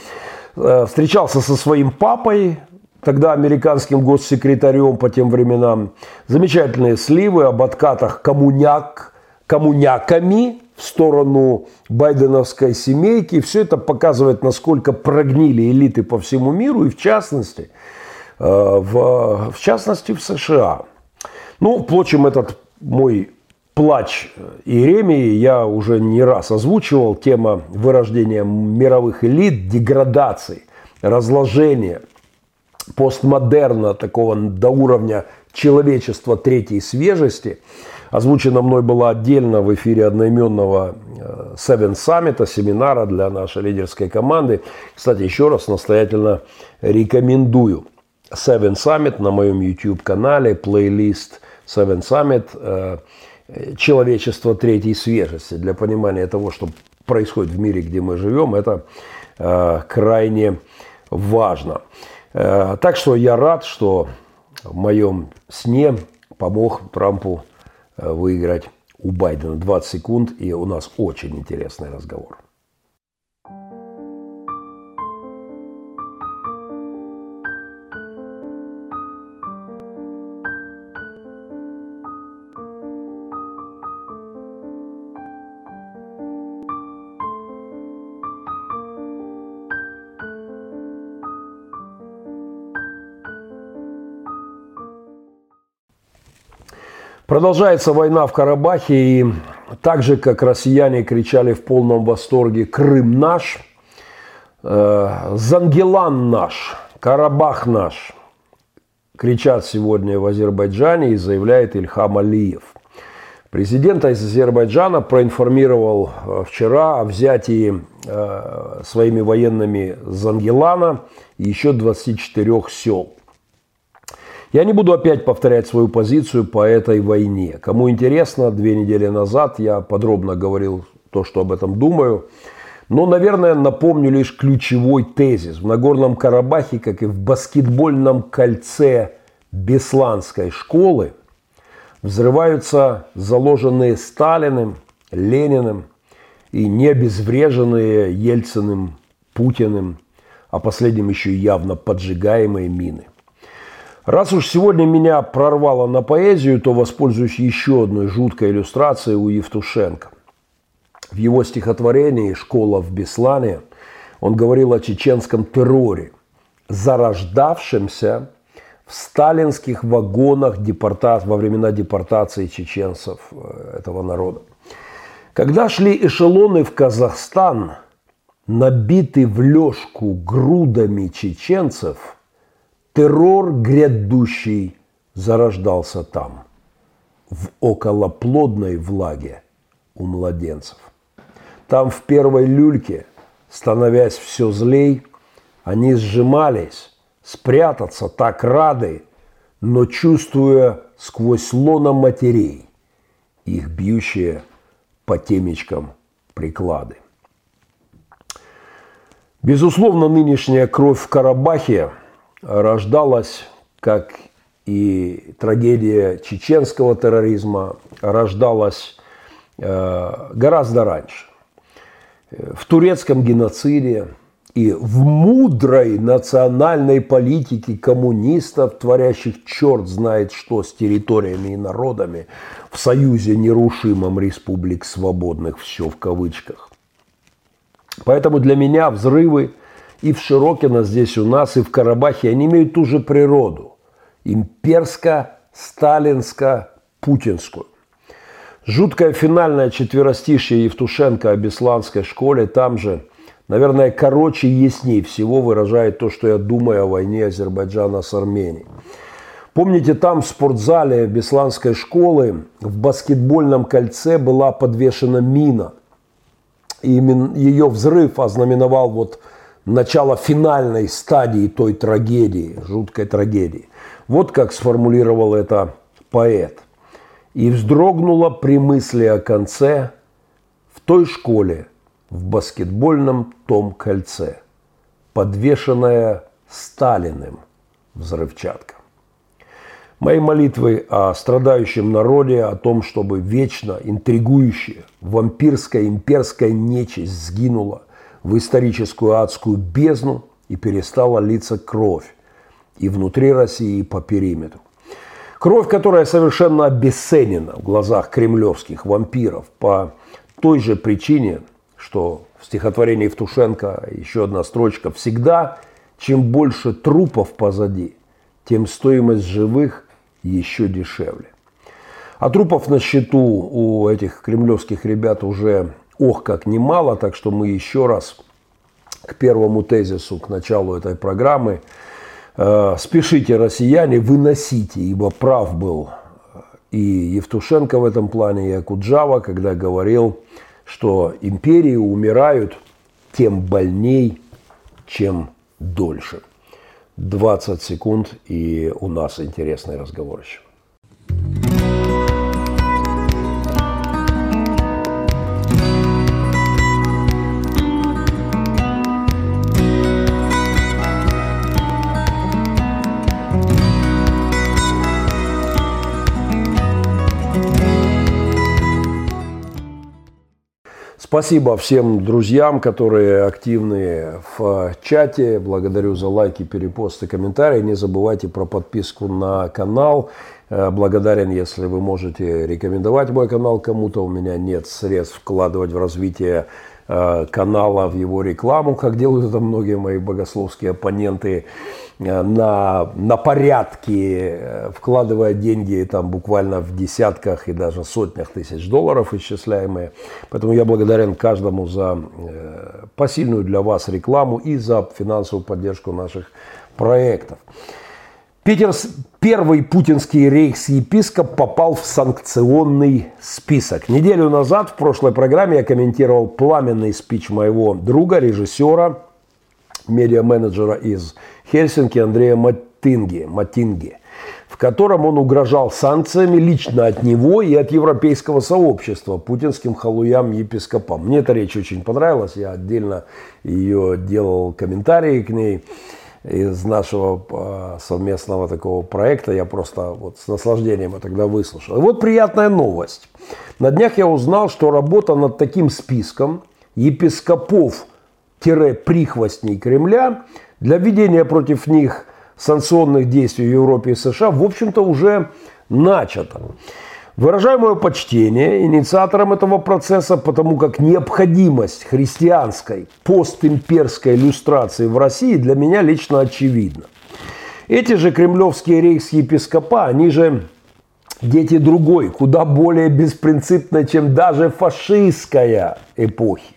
Встречался со своим папой, тогда американским госсекретарем по тем временам. Замечательные сливы об откатах коммуняк, коммуняками в сторону байденовской семейки. Все это показывает, насколько прогнили элиты по всему миру и в частности, э, в, в частности в США. Ну, впрочем, этот мой плач Иеремии я уже не раз озвучивал. Тема вырождения мировых элит, деградации, разложения, постмодерна такого до уровня человечества третьей свежести – Озвучена мной была отдельно в эфире одноименного э, Seven Summit, семинара для нашей лидерской команды. Кстати, еще раз настоятельно рекомендую Seven Summit на моем YouTube-канале, плейлист Seven Summit э, «Человечество третьей свежести». Для понимания того, что происходит в мире, где мы живем, это э, крайне важно. Так что я рад, что в моем сне помог Трампу Э, выиграть у Байдена 20 секунд, и у нас очень интересный разговор. Продолжается война в Карабахе, и так же, как россияне кричали в полном восторге «Крым наш», э, «Зангелан наш», «Карабах наш», кричат сегодня в Азербайджане и заявляет Ильхам Алиев. Президент Азербайджана проинформировал э, вчера о взятии э, своими военными Зангелана и еще 24 сел. Я не буду опять повторять свою позицию по этой войне. Кому интересно, две недели назад я подробно говорил то, что об этом думаю. Но, наверное, напомню лишь ключевой тезис. В Нагорном Карабахе, как и в баскетбольном кольце Бесланской школы, взрываются заложенные Сталиным, Лениным и не обезвреженные Ельциным, Путиным, а последним еще явно поджигаемые мины – Раз уж сегодня меня прорвало на поэзию, то воспользуюсь еще одной жуткой иллюстрацией у Евтушенко. В его стихотворении «Школа в Беслане» он говорил о чеченском терроре, зарождавшемся в сталинских вагонах депорта... во времена депортации чеченцев э, этого народа. Когда шли эшелоны в Казахстан, набиты в лёжку грудами чеченцев – террор грядущий зарождался там, в околоплодной влаге у младенцев. Там в первой люльке, становясь все злей, они сжимались, спрятаться так рады, но чувствуя сквозь лона матерей их бьющие по темечкам приклады. Безусловно, нынешняя кровь в Карабахе рождалась, как и трагедия чеченского терроризма, рождалась э, гораздо раньше. В турецком геноциде и в мудрой национальной политике коммунистов, творящих черт знает что с территориями и народами, в союзе нерушимом республик свободных, все в кавычках. Поэтому для меня взрывы и в Широкино здесь у нас, и в Карабахе, они имеют ту же природу. Имперско-сталинско-путинскую. Жуткое финальное четверостишье Евтушенко о Бесланской школе там же, наверное, короче и яснее всего выражает то, что я думаю о войне Азербайджана с Арменией. Помните, там в спортзале Бесланской школы в баскетбольном кольце была подвешена мина. И ее взрыв ознаменовал вот начало финальной стадии той трагедии, жуткой трагедии. Вот как сформулировал это поэт. И вздрогнула при мысли о конце в той школе, в баскетбольном том кольце, подвешенная Сталиным взрывчатка. Мои молитвы о страдающем народе, о том, чтобы вечно интригующая вампирская имперская нечисть сгинула в историческую адскую бездну и перестала литься кровь и внутри России, и по периметру. Кровь, которая совершенно обесценена в глазах кремлевских вампиров по той же причине, что в стихотворении Евтушенко еще одна строчка «Всегда, чем больше трупов позади, тем стоимость живых еще дешевле». А трупов на счету у этих кремлевских ребят уже ох как немало, так что мы еще раз к первому тезису, к началу этой программы – Э, спешите, россияне, выносите, ибо прав был и Евтушенко в этом плане, и Акуджава, когда говорил, что империи умирают тем больней, чем дольше. 20 секунд, и у нас интересный разговор еще. Спасибо всем друзьям, которые активны в чате. Благодарю за лайки, перепосты, комментарии. Не забывайте про подписку на канал. Э, благодарен, если вы можете рекомендовать мой канал кому-то. У меня нет средств вкладывать в развитие канала в его рекламу, как делают это многие мои богословские оппоненты, э, на, на порядке, э, вкладывая деньги там буквально в десятках и даже сотнях тысяч долларов исчисляемые. Поэтому я благодарен каждому за посильную для вас рекламу и за финансовую поддержку наших проектов. Питер, первый путинский рейхс-епископ попал в санкционный список. Неделю назад в прошлой программе я комментировал пламенный спич моего друга, режиссера, медиа-менеджера из Хельсинки Андрея Матинги, Матинги, в котором он угрожал санкциями лично от него и от европейского сообщества путинским халуям-епископам. Мне эта речь очень понравилась, я отдельно ее делал комментарии к ней из нашего а, совместного такого проекта. Я просто вот с наслаждением это тогда выслушал. И вот приятная новость. На днях я узнал, что работа над таким списком епископов-прихвостней Кремля для введения против них санкционных действий в Европе и США, в общем-то, уже начата. Выражаю мое почтение инициаторам этого процесса, потому как необходимость христианской постимперской иллюстрации в России для меня лично очевидна. Эти же кремлевские рейхс-епископа, они же дети другой, куда более беспринципной, чем даже фашистская эпохи.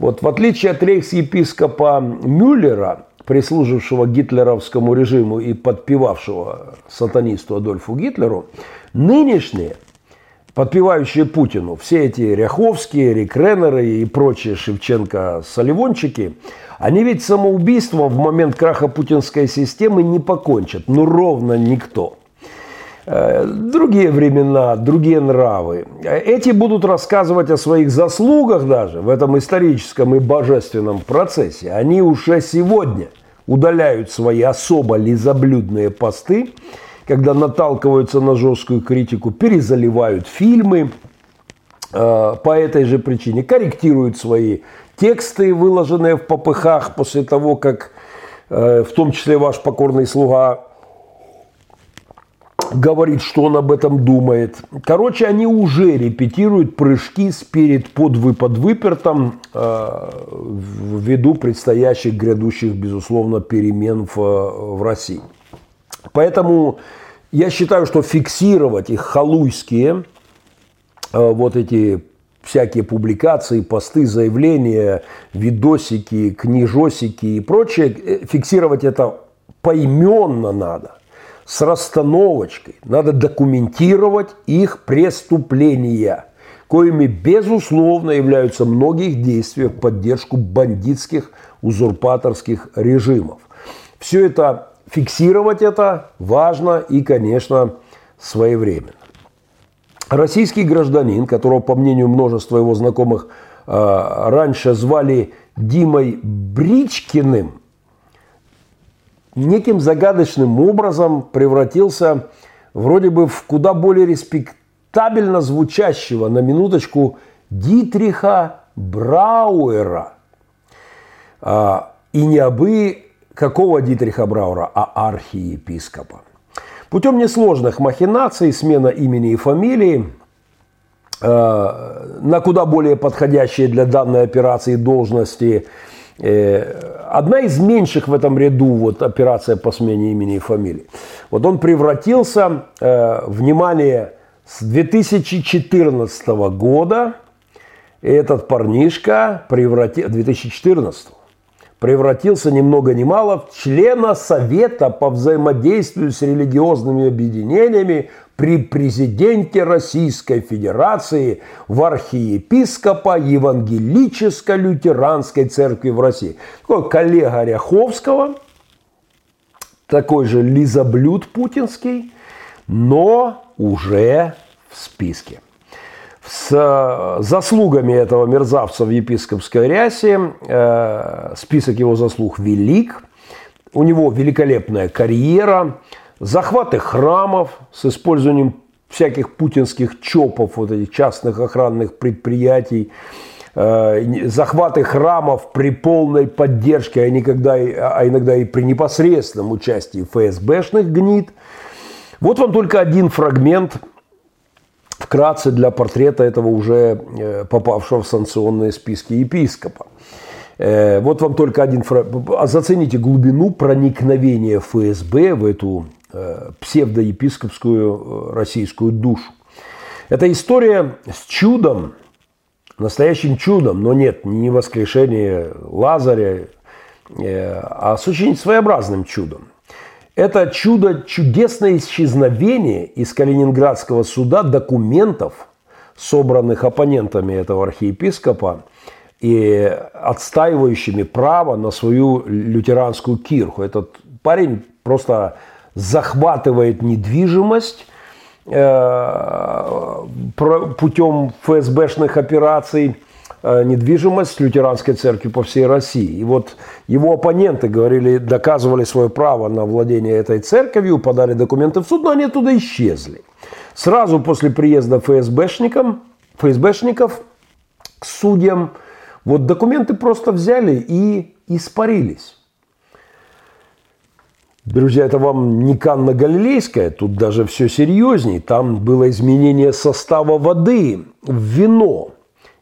Вот в отличие от рейхс-епископа Мюллера, прислужившего гитлеровскому режиму и подпевавшего сатанисту Адольфу Гитлеру, Нынешние, подпевающие Путину, все эти Ряховские, Рикренеры и прочие Шевченко-Соливончики, они ведь самоубийством в момент краха путинской системы не покончат. Ну, ровно никто. Э, другие времена, другие нравы. Эти будут рассказывать о своих заслугах даже в этом историческом и божественном процессе. Они уже сегодня удаляют свои особо лизоблюдные посты когда наталкиваются на жесткую критику, перезаливают фильмы э, по этой же причине, корректируют свои тексты, выложенные в попыхах после того, как э, в том числе ваш покорный слуга говорит, что он об этом думает. Короче, они уже репетируют прыжки спирит под выпад выпертом э, ввиду предстоящих грядущих, безусловно, перемен в, в России. Поэтому я считаю, что фиксировать их халуйские э, вот эти всякие публикации, посты, заявления, видосики, книжосики и прочее, э, фиксировать это поименно надо, с расстановочкой. Надо документировать их преступления, коими, безусловно, являются многих действия в поддержку бандитских узурпаторских режимов. Все это фиксировать это важно и, конечно, своевременно. Российский гражданин, которого, по мнению множества его знакомых, а, раньше звали Димой Бричкиным, неким загадочным образом превратился вроде бы в куда более респектабельно звучащего, на минуточку, Дитриха Брауэра. А, и не абы какого Дитриха Брауэра, а архиепископа. Путем несложных махинаций, смена имени и фамилии, э, на куда более подходящие для данной операции должности. Э, одна из меньших в этом ряду вот операция по смене имени и фамилии. Вот он превратился, э, внимание, с 2014 года этот парнишка превратил, 2014 превратился ни много ни мало в члена Совета по взаимодействию с религиозными объединениями при президенте Российской Федерации в архиепископа Евангелическо-лютеранской церкви в России. Такой коллега Ряховского, такой же лизоблюд путинский, но уже в списке с э, заслугами этого мерзавца в епископской рясе. Э, список его заслуг велик. У него великолепная карьера, захваты храмов с использованием всяких путинских ЧОПов, вот этих частных охранных предприятий, э, захваты храмов при полной поддержке, а, никогда, а иногда и при непосредственном участии ФСБшных гнид. Вот вам только один фрагмент вкратце для портрета этого уже э, попавшего в санкционные списки епископа. Э, вот вам только один фрагмент. А зацените глубину проникновения ФСБ в эту э, псевдоепископскую российскую душу. Это история с чудом, настоящим чудом, но нет, не воскрешение Лазаря, а с очень своеобразным чудом. Это чудо, чудесное исчезновение из Калининградского суда документов, собранных оппонентами этого архиепископа и отстаивающими право на свою лютеранскую кирху. Этот парень просто захватывает недвижимость э, путем ФСБшных операций – недвижимость лютеранской церкви по всей России. И вот его оппоненты говорили, доказывали свое право на владение этой церковью, подали документы в суд, но они оттуда исчезли. Сразу после приезда ФСБшникам, ФСБшников к судьям, вот документы просто взяли и испарились. Друзья, это вам не Канна Галилейская, тут даже все серьезней. Там было изменение состава воды в вино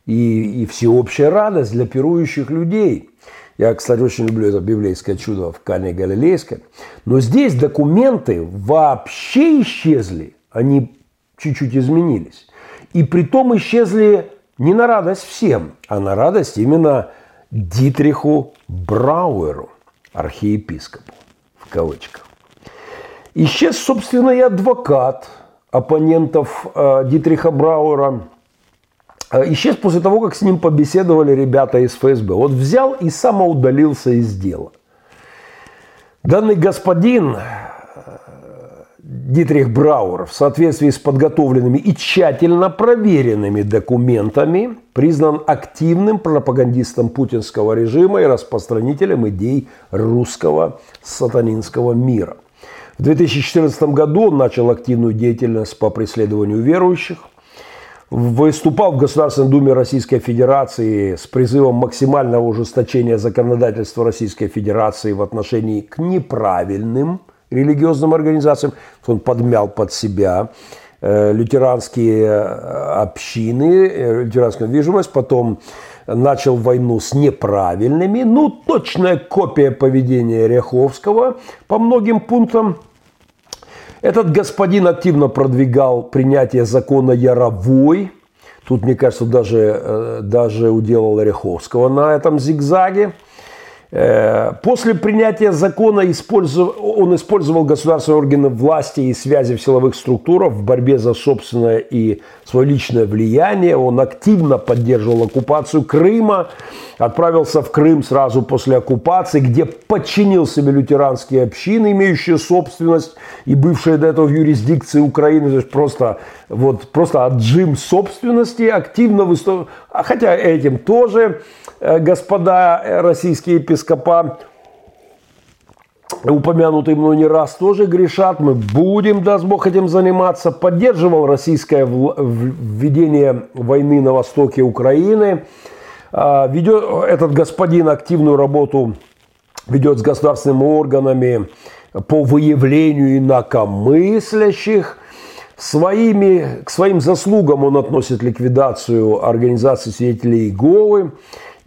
и, и всеобщая радость для пирующих людей. Я, кстати, очень люблю это библейское чудо в Кане Галилейской. Но здесь документы вообще исчезли, они чуть-чуть изменились. И при том исчезли не на радость всем, а на радость именно Дитриху Брауэру, архиепископу, в кавычках. Исчез, собственно, и адвокат оппонентов э, Дитриха Брауэра – исчез после того, как с ним побеседовали ребята из ФСБ. Вот взял и самоудалился из дела. Данный господин э, Дитрих Брауэр в соответствии с подготовленными и тщательно проверенными документами признан активным пропагандистом путинского режима и распространителем идей русского сатанинского мира. В 2014 году он начал активную деятельность по преследованию верующих – выступал в Государственной Думе Российской Федерации с призывом максимального ужесточения законодательства Российской Федерации в отношении к неправильным религиозным организациям. Он подмял под себя э, лютеранские э, общины, э, лютеранскую недвижимость, потом начал войну с неправильными, ну, точная копия поведения Ряховского по многим пунктам – этот господин активно продвигал принятие закона Яровой. Тут, мне кажется, даже, э, даже уделал Ореховского на этом зигзаге. Э, после принятия закона он использовал государственные органы власти и связи в силовых структурах в борьбе за собственное и свое личное влияние. Он активно поддерживал оккупацию Крыма, отправился в Крым сразу после оккупации, где подчинил себе лютеранские общины, имеющие собственность и бывшие до этого в юрисдикции Украины. То есть просто, вот, просто отжим собственности, активно выступал. А хотя этим тоже Э, господа российские епископа упомянутый мной не раз, тоже грешат. Мы будем, даст Бог, этим заниматься. Поддерживал российское введение войны на востоке Украины. А, ведет этот господин активную работу ведет с государственными органами по выявлению инакомыслящих. Своими, к своим заслугам он относит ликвидацию организации свидетелей Иеговы,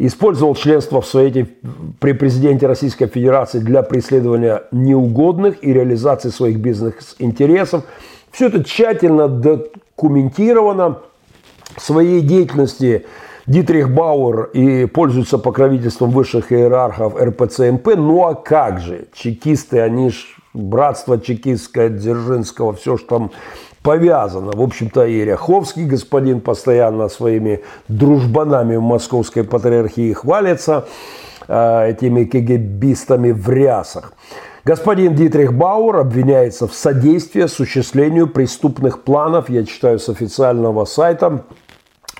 использовал членство в Совете при президенте Российской Федерации для преследования неугодных и реализации своих бизнес-интересов. Все это тщательно документировано в своей деятельности Дитрих Бауэр и пользуется покровительством высших иерархов РПЦМП. Ну а как же? Чекисты, они ж братство чекистское, Дзержинского, все, что там повязано. В общем-то, и Ряховский господин постоянно своими дружбанами в московской патриархии хвалится э, этими кгбистами в рясах. Господин Дитрих Бауэр обвиняется в содействии осуществлению преступных планов, я читаю с официального сайта,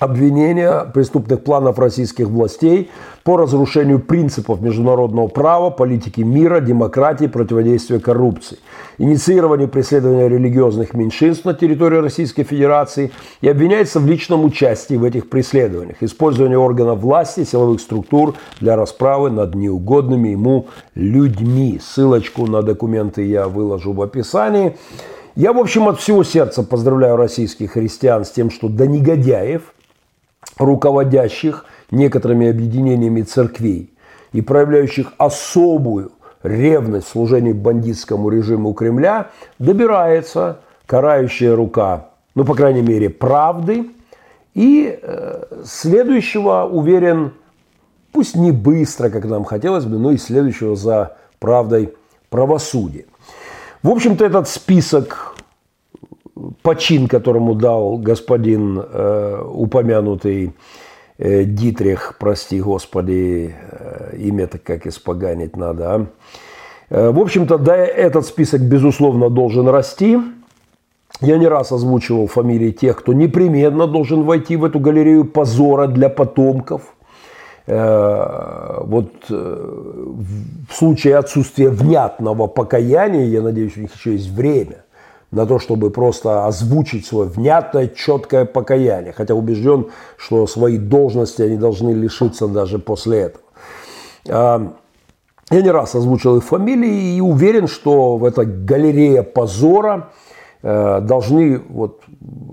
обвинения преступных планов российских властей по разрушению принципов международного права, политики мира, демократии, противодействия коррупции, инициированию преследования религиозных меньшинств на территории Российской Федерации и обвиняется в личном участии в этих преследованиях, использовании органов власти, силовых структур для расправы над неугодными ему людьми. Ссылочку на документы я выложу в описании. Я, в общем, от всего сердца поздравляю российских христиан с тем, что до негодяев – руководящих некоторыми объединениями церквей и проявляющих особую ревность в служении бандитскому режиму Кремля, добирается карающая рука, ну, по крайней мере, правды и э, следующего, уверен, пусть не быстро, как нам хотелось бы, но и следующего за правдой правосудия. В общем-то, этот список почин, которому дал господин э, упомянутый э, Дитрих, прости господи, э, имя-то как испоганить надо, а? Э, в общем-то, да, этот список, безусловно, должен расти. Я не раз озвучивал фамилии тех, кто непременно должен войти в эту галерею позора для потомков. Э, вот э, в случае отсутствия внятного покаяния, я надеюсь, у них еще есть время – на то, чтобы просто озвучить свое внятное, четкое покаяние. Хотя убежден, что свои должности они должны лишиться даже после этого. А, я не раз озвучил их фамилии и уверен, что в этой галерее позора э, должны, вот,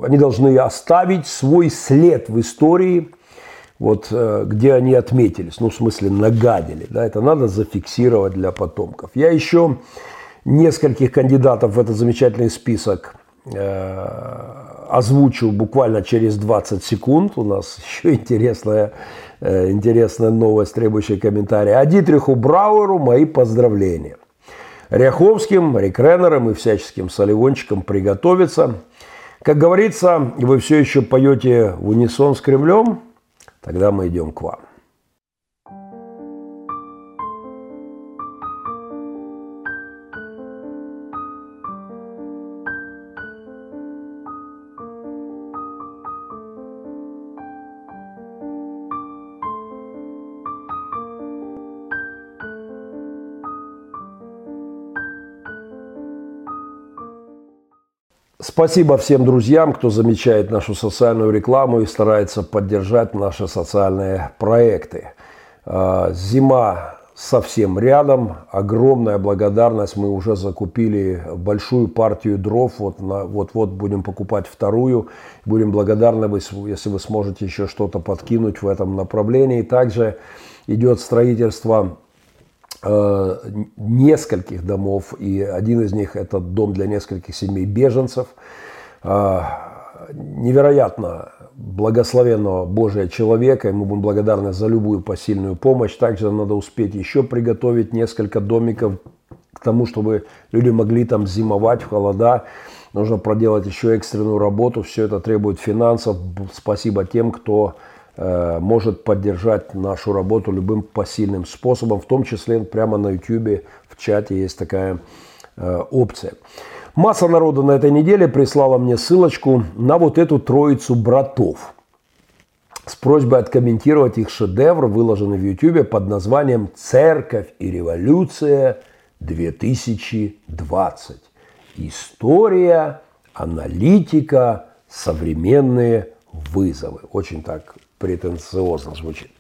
они должны оставить свой след в истории, вот, э, где они отметились, ну, в смысле, нагадили. Да, это надо зафиксировать для потомков. Я еще нескольких кандидатов в этот замечательный список э, озвучу буквально через 20 секунд. У нас еще интересная, э, интересная новость, требующая комментария. А Дитриху Брауэру мои поздравления. Ряховским, Рекренером и всяческим соливончикам приготовиться. Как говорится, вы все еще поете в унисон с Кремлем, тогда мы идем к вам. Спасибо всем друзьям, кто замечает нашу социальную рекламу и старается поддержать наши социальные проекты. А, зима совсем рядом. Огромная благодарность. Мы уже закупили большую партию дров. Вот вот-вот будем покупать вторую. Будем благодарны, если вы сможете еще что-то подкинуть в этом направлении. Также идет строительство нескольких домов, и один из них это дом для нескольких семей беженцев. Э, невероятно благословенного Божия человека, мы будем благодарны за любую посильную помощь. Также надо успеть еще приготовить несколько домиков к тому, чтобы люди могли там зимовать в холода. Нужно проделать еще экстренную работу, все это требует финансов. Спасибо тем, кто Э, может поддержать нашу работу любым посильным способом, в том числе прямо на YouTube в чате есть такая э, опция. Масса народа на этой неделе прислала мне ссылочку на вот эту троицу братов с просьбой откомментировать их шедевр, выложенный в YouTube под названием «Церковь и революция 2020. История, аналитика, современные вызовы. Очень так претенциозно звучит.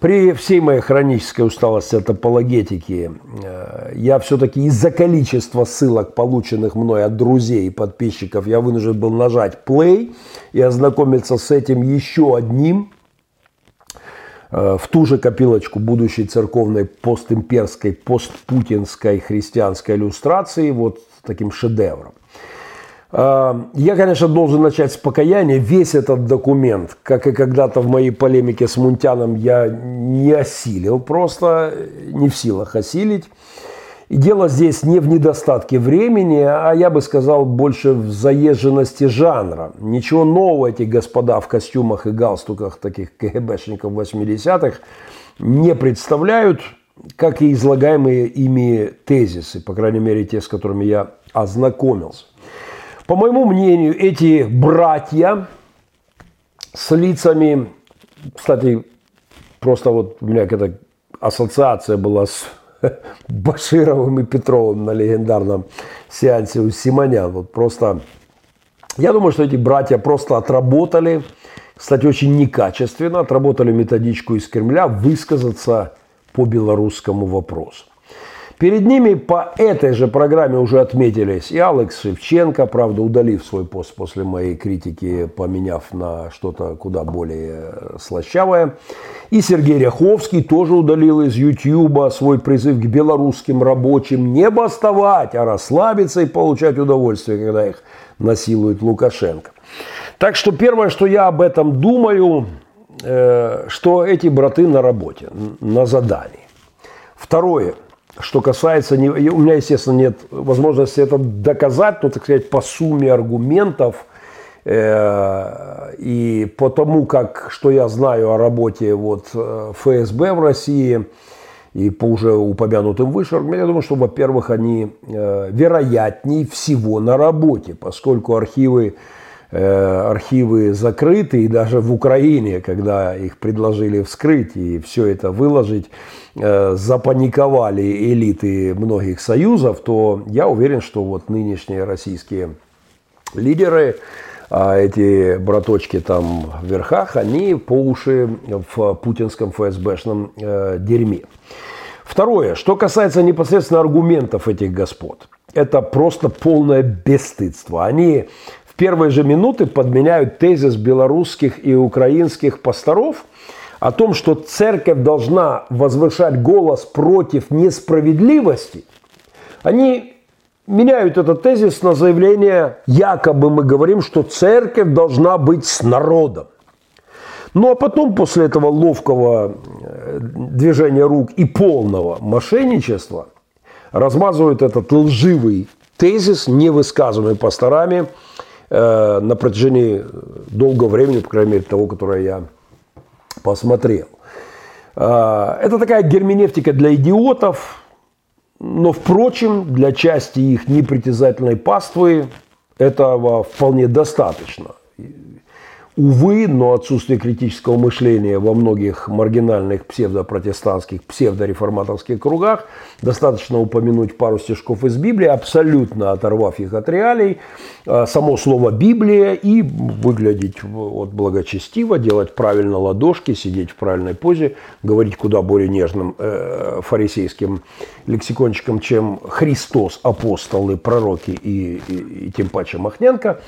При всей моей хронической усталости от апологетики э, я все-таки из-за количества ссылок, полученных мной от друзей и подписчиков, я вынужден был нажать play и ознакомиться с этим еще одним э, в ту же копилочку будущей церковной постимперской, постпутинской христианской иллюстрации, вот таким шедевром. А, я, конечно, должен начать с покаяния. Весь этот документ, как и когда-то в моей полемике с Мунтяном, я не осилил просто, не в силах осилить. И дело здесь не в недостатке времени, а я бы сказал больше в заезженности жанра. Ничего нового эти господа в костюмах и галстуках таких КГБшников 80-х не представляют, как и излагаемые ими тезисы, по крайней мере те, с которыми я ознакомился. По моему мнению, эти братья с лицами, кстати, просто вот у меня какая-то ассоциация была с Башировым и Петровым на легендарном сеансе у Симонян. Вот просто, я думаю, что эти братья просто отработали, кстати, очень некачественно, отработали методичку из Кремля высказаться по белорусскому вопросу. Перед ними по этой же программе уже отметились и Алекс Шевченко, правда, удалив свой пост после моей критики, поменяв на что-то куда более слащавое. И Сергей Ряховский тоже удалил из Ютьюба свой призыв к белорусским рабочим не бастовать, а расслабиться и получать удовольствие, когда их насилует Лукашенко. Так что первое, что я об этом думаю, э, что эти браты на работе, на задании. Второе – что касается, у меня, естественно, нет возможности это доказать, но, так сказать, по сумме аргументов. Э, и по тому, как, что я знаю о работе вот, э, ФСБ в России и по уже упомянутым выше, я думаю, что, во-первых, они э, вероятней всего на работе, поскольку архивы архивы закрыты, и даже в Украине, когда их предложили вскрыть и все это выложить, э, запаниковали элиты многих союзов, то я уверен, что вот нынешние российские лидеры, а эти браточки там в верхах, они по уши в путинском ФСБшном э, дерьме. Второе, что касается непосредственно аргументов этих господ, это просто полное бесстыдство. Они в первые же минуты подменяют тезис белорусских и украинских пасторов о том, что церковь должна возвышать голос против несправедливости. Они меняют этот тезис на заявление, якобы мы говорим, что церковь должна быть с народом. Ну а потом, после этого ловкого э, движения рук и полного мошенничества, размазывают этот лживый тезис, не высказанный пасторами, Э, на протяжении долгого времени, по крайней мере, того, которое я посмотрел. Э, это такая герменевтика для идиотов, но, впрочем, для части их непритязательной паствы этого вполне достаточно. Увы, но отсутствие критического мышления во многих маргинальных псевдопротестантских, псевдореформаторских кругах, достаточно упомянуть пару стишков из Библии, абсолютно оторвав их от реалий, а, само слово Библия и выглядеть вот благочестиво, делать правильно ладошки, сидеть в правильной позе, говорить куда более нежным э, фарисейским лексикончиком, чем Христос, апостолы, пророки и, и, и тем паче Махненко.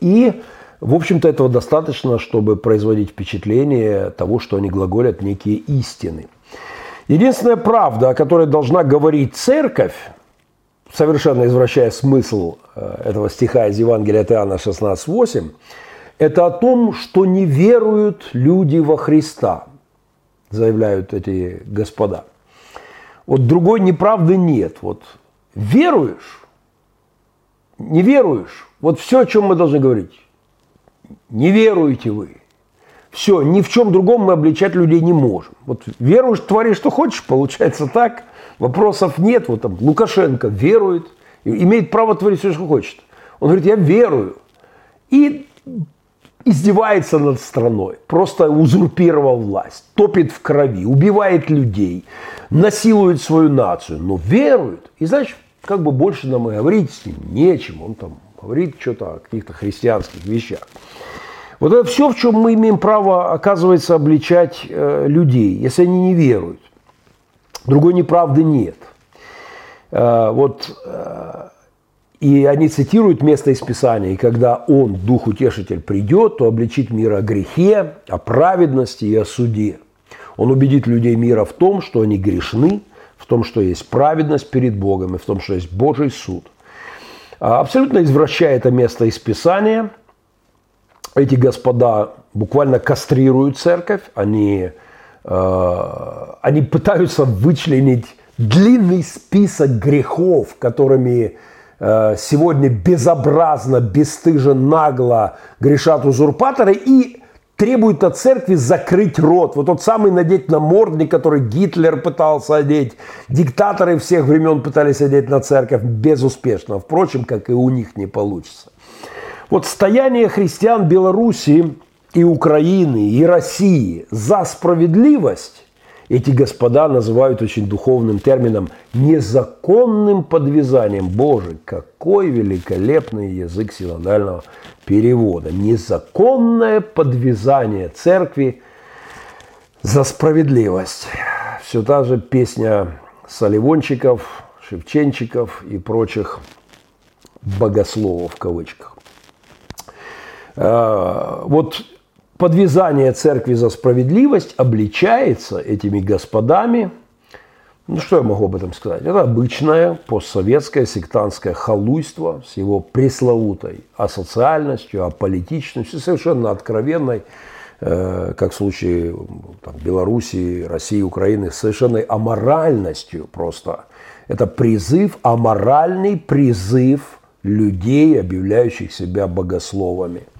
И в общем-то, этого достаточно, чтобы производить впечатление того, что они глаголят некие истины. Единственная правда, о которой должна говорить церковь, совершенно извращая смысл э, этого стиха из Евангелия от Иоанна 16.8, это о том, что не веруют люди во Христа, заявляют эти господа. Вот другой неправды нет. Вот веруешь, не веруешь, вот все, о чем мы должны говорить не веруете вы. Все, ни в чем другом мы обличать людей не можем. Вот веруешь, твори, что хочешь, получается так. Вопросов нет. Вот там Лукашенко верует, имеет право творить все, что хочет. Он говорит, я верую. И издевается над страной, просто узурпировал власть, топит в крови, убивает людей, насилует свою нацию, но верует. И значит, как бы больше нам и говорить с ним нечем. Он там говорит что-то о каких-то христианских вещах. Вот это все, в чем мы имеем право, оказывается, обличать э, людей, если они не веруют. Другой неправды нет. Э, вот э, и они цитируют место из Писания, и когда Он, Дух Утешитель, придет, то обличит мир о грехе, о праведности и о суде. Он убедит людей мира в том, что они грешны, в том, что есть праведность перед Богом и в том, что есть Божий суд. А абсолютно извращая это место из Писания, эти господа буквально кастрируют церковь, они, э, они пытаются вычленить длинный список грехов, которыми Э, сегодня безобразно, бесстыжо, нагло грешат узурпаторы. И требуют от церкви закрыть рот. Вот тот самый надеть намордник, который Гитлер пытался одеть, диктаторы всех времен пытались одеть на церковь безуспешно. Впрочем, как и у них не получится. Вот стояние христиан Белоруссии и Украины, и России за справедливость эти господа называют очень духовным термином незаконным подвязанием. Боже, какой великолепный язык синодального перевода. Незаконное подвязание церкви за справедливость. Все та же песня Соливончиков, Шевченчиков и прочих богословов в кавычках. А, вот подвязание церкви за справедливость обличается этими господами. Ну, что я могу об этом сказать? Это обычное постсоветское сектантское халуйство с его пресловутой асоциальностью, аполитичностью, совершенно откровенной, э, как в случае там, Белоруссии, России, Украины, совершенной аморальностью просто. Это призыв, аморальный призыв людей, объявляющих себя богословами –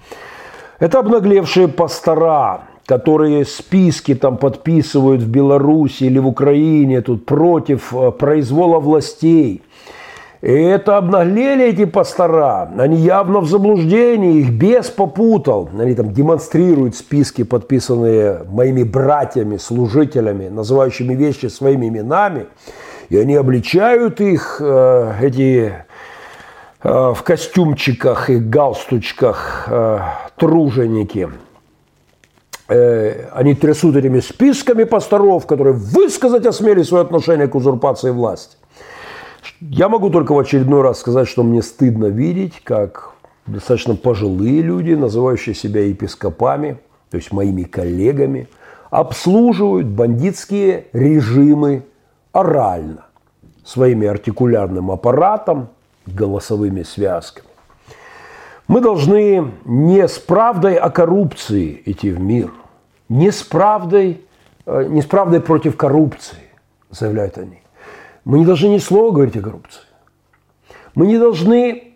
это обнаглевшие пастора, которые списки там подписывают в Беларуси или в Украине тут против э, произвола властей. И это обнаглели эти пастора. Они явно в заблуждении, их бес попутал. Они там демонстрируют списки, подписанные моими братьями, служителями, называющими вещи своими именами. И они обличают их, э, эти в костюмчиках и галстучках э, труженики. Э, они трясут этими списками пасторов, которые высказать осмели свое отношение к узурпации власти. Я могу только в очередной раз сказать, что мне стыдно видеть, как достаточно пожилые люди, называющие себя епископами, то есть моими коллегами, обслуживают бандитские режимы орально своими артикулярным аппаратом, голосовыми связками. Мы должны не с правдой о коррупции идти в мир, не с правдой, э, не с правдой против коррупции, заявляют они. Мы не должны ни слова говорить о коррупции. Мы не должны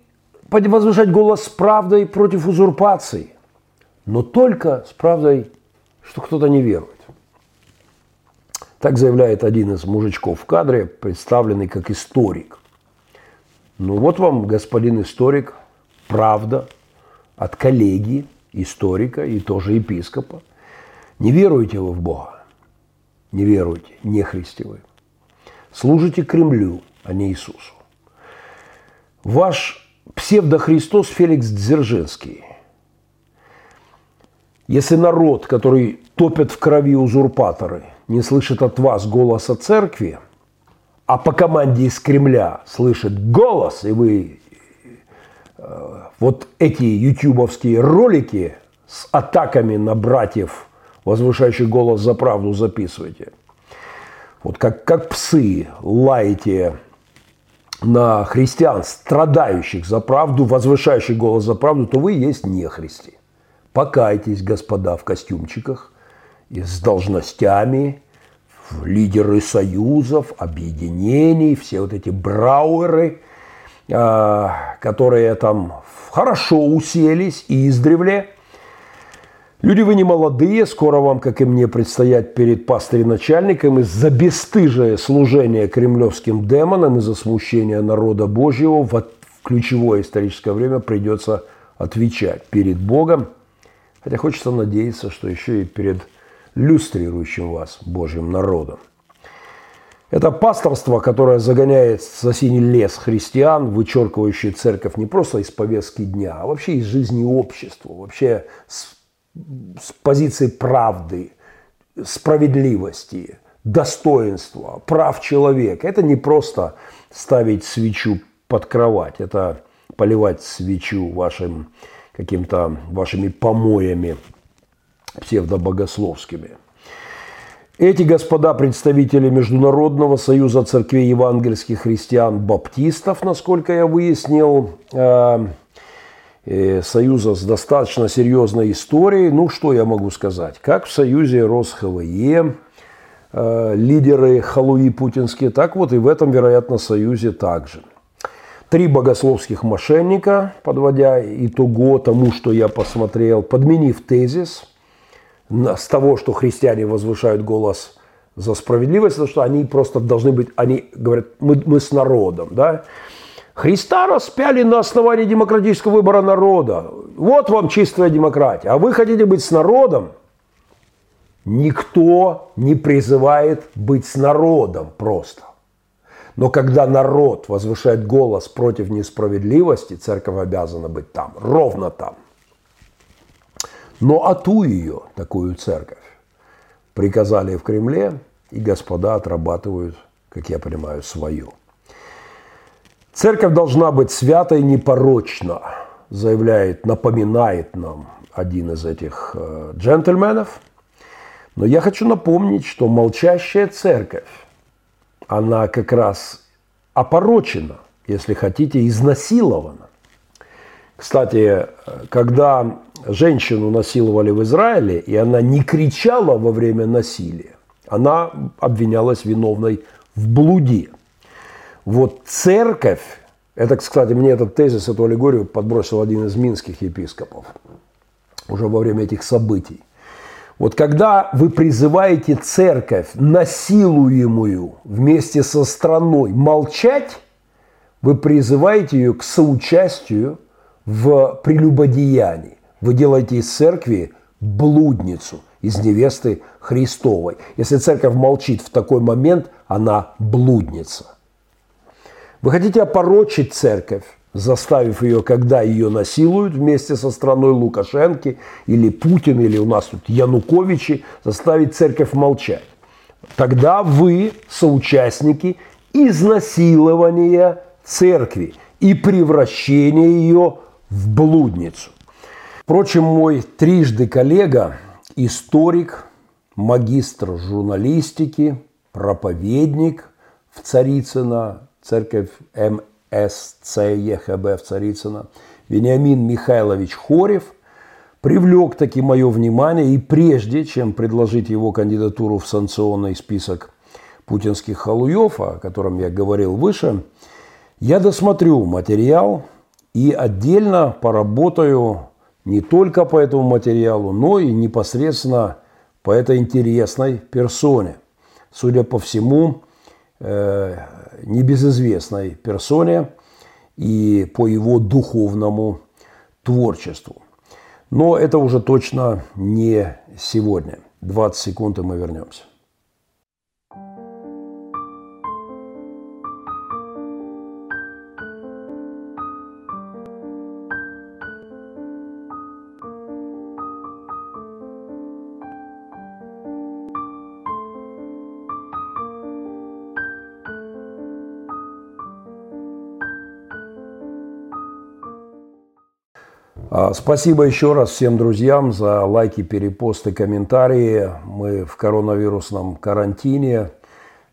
возвышать голос с правдой против узурпации, но только с правдой, что кто-то не верует. Так заявляет один из мужичков в кадре, представленный как историк. Ну вот вам, господин историк, правда от коллеги, историка и тоже епископа. Не веруете вы в Бога? Не веруете, не христи вы. Служите Кремлю, а не Иисусу. Ваш псевдохристос Феликс Дзержинский. Если народ, который топят в крови узурпаторы, не слышит от вас голоса церкви – а по команде из Кремля слышит голос, и вы э, вот эти ютубовские ролики с атаками на братьев, возвышающих голос за правду, записываете. Вот как, как псы лаете на христиан, страдающих за правду, возвышающих голос за правду, то вы есть нехристи. Покайтесь, господа, в костюмчиках и с должностями, лидеры союзов, объединений, все вот эти брауэры, а, которые там хорошо уселись и издревле. Люди вы не молодые, скоро вам, как и мне, предстоять перед пастырь-начальником из-за бесстыжее служение кремлевским демонам, из-за смущения народа Божьего в ключевое историческое время придется отвечать перед Богом Хотя хочется надеяться, что еще и перед люстрирующим вас Божьим народом. Это пасторство, которое загоняет за синий лес христиан, вычеркивающий церковь не просто из повестки дня, а вообще из жизни общества, вообще с, с позиции правды, справедливости, достоинства, прав человека. Это не просто ставить свечу под кровать, это поливать свечу вашим каким-то вашими помоями псевдобогословскими. Эти господа представители Международного союза церквей евангельских христиан-баптистов, насколько я выяснил, э, э, союза с достаточно серьезной историей. Ну, что я могу сказать? Как в союзе РосХВЕ, э, лидеры халуи путинские, так вот и в этом, вероятно, союзе также – три богословских мошенника, подводя итого тому, что я посмотрел, подменив тезис с того, что христиане возвышают голос за справедливость, потому что они просто должны быть, они говорят, мы, мы с народом, да, Христа распяли на основании демократического выбора народа. Вот вам чистая демократия. А вы хотите быть с народом? Никто не призывает быть с народом просто. Но когда народ возвышает голос против несправедливости, церковь обязана быть там, ровно там. Но ату ее, такую церковь, приказали в Кремле, и господа отрабатывают, как я понимаю, свою. Церковь должна быть святой и непорочна, заявляет, напоминает нам один из этих э, джентльменов. Но я хочу напомнить, что молчащая церковь она как раз опорочена, если хотите, изнасилована. Кстати, когда женщину насиловали в Израиле, и она не кричала во время насилия, она обвинялась виновной в блуде. Вот церковь, это, кстати, мне этот тезис, эту аллегорию подбросил один из минских епископов уже во время этих событий – вот когда вы призываете церковь, насилуемую вместе со страной, молчать, вы призываете ее к соучастию в прелюбодеянии. Вы делаете из церкви блудницу, из невесты Христовой. Если церковь молчит в такой момент, она блудница. Вы хотите опорочить церковь, заставив ее, когда ее насилуют вместе со страной Лукашенко или Путин, или у нас тут Януковичи, заставить церковь молчать. Тогда вы соучастники изнасилования церкви и превращения ее в блудницу. Впрочем, мой трижды коллега, историк, магистр журналистики, проповедник в Царицыно, церковь М. СЦЕХБ в Царицыно, Вениамин Михайлович Хорев привлек таки мое внимание, и прежде чем предложить его кандидатуру в санкционный список путинских халуев, о котором я говорил выше, я досмотрю материал и отдельно поработаю не только по этому материалу, но и непосредственно по этой интересной персоне. Судя по всему, э, небезызвестной персоне и по его духовному творчеству. Но это уже точно не сегодня. 20 секунд, и мы вернемся. Спасибо еще раз всем друзьям за лайки, перепосты, комментарии. Мы в коронавирусном карантине.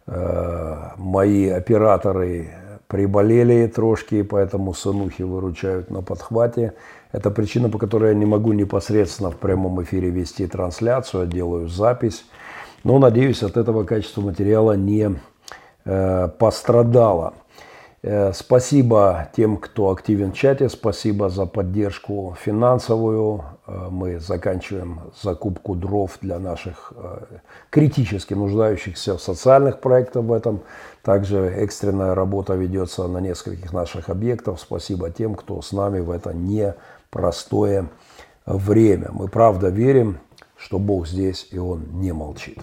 Э, мои операторы приболели трошки, поэтому сынухи выручают на подхвате. Это причина, по которой я не могу непосредственно в прямом эфире вести трансляцию, я делаю запись. Но, надеюсь, от этого качество материала не э, пострадало. Э, спасибо тем, кто активен в чате, спасибо за поддержку финансовую. Э, мы заканчиваем закупку дров для наших э, критически нуждающихся в социальных проектах в этом. Также экстренная работа ведется на нескольких наших объектах. Спасибо тем, кто с нами в это непростое время. Мы правда верим, что Бог здесь, и Он не молчит.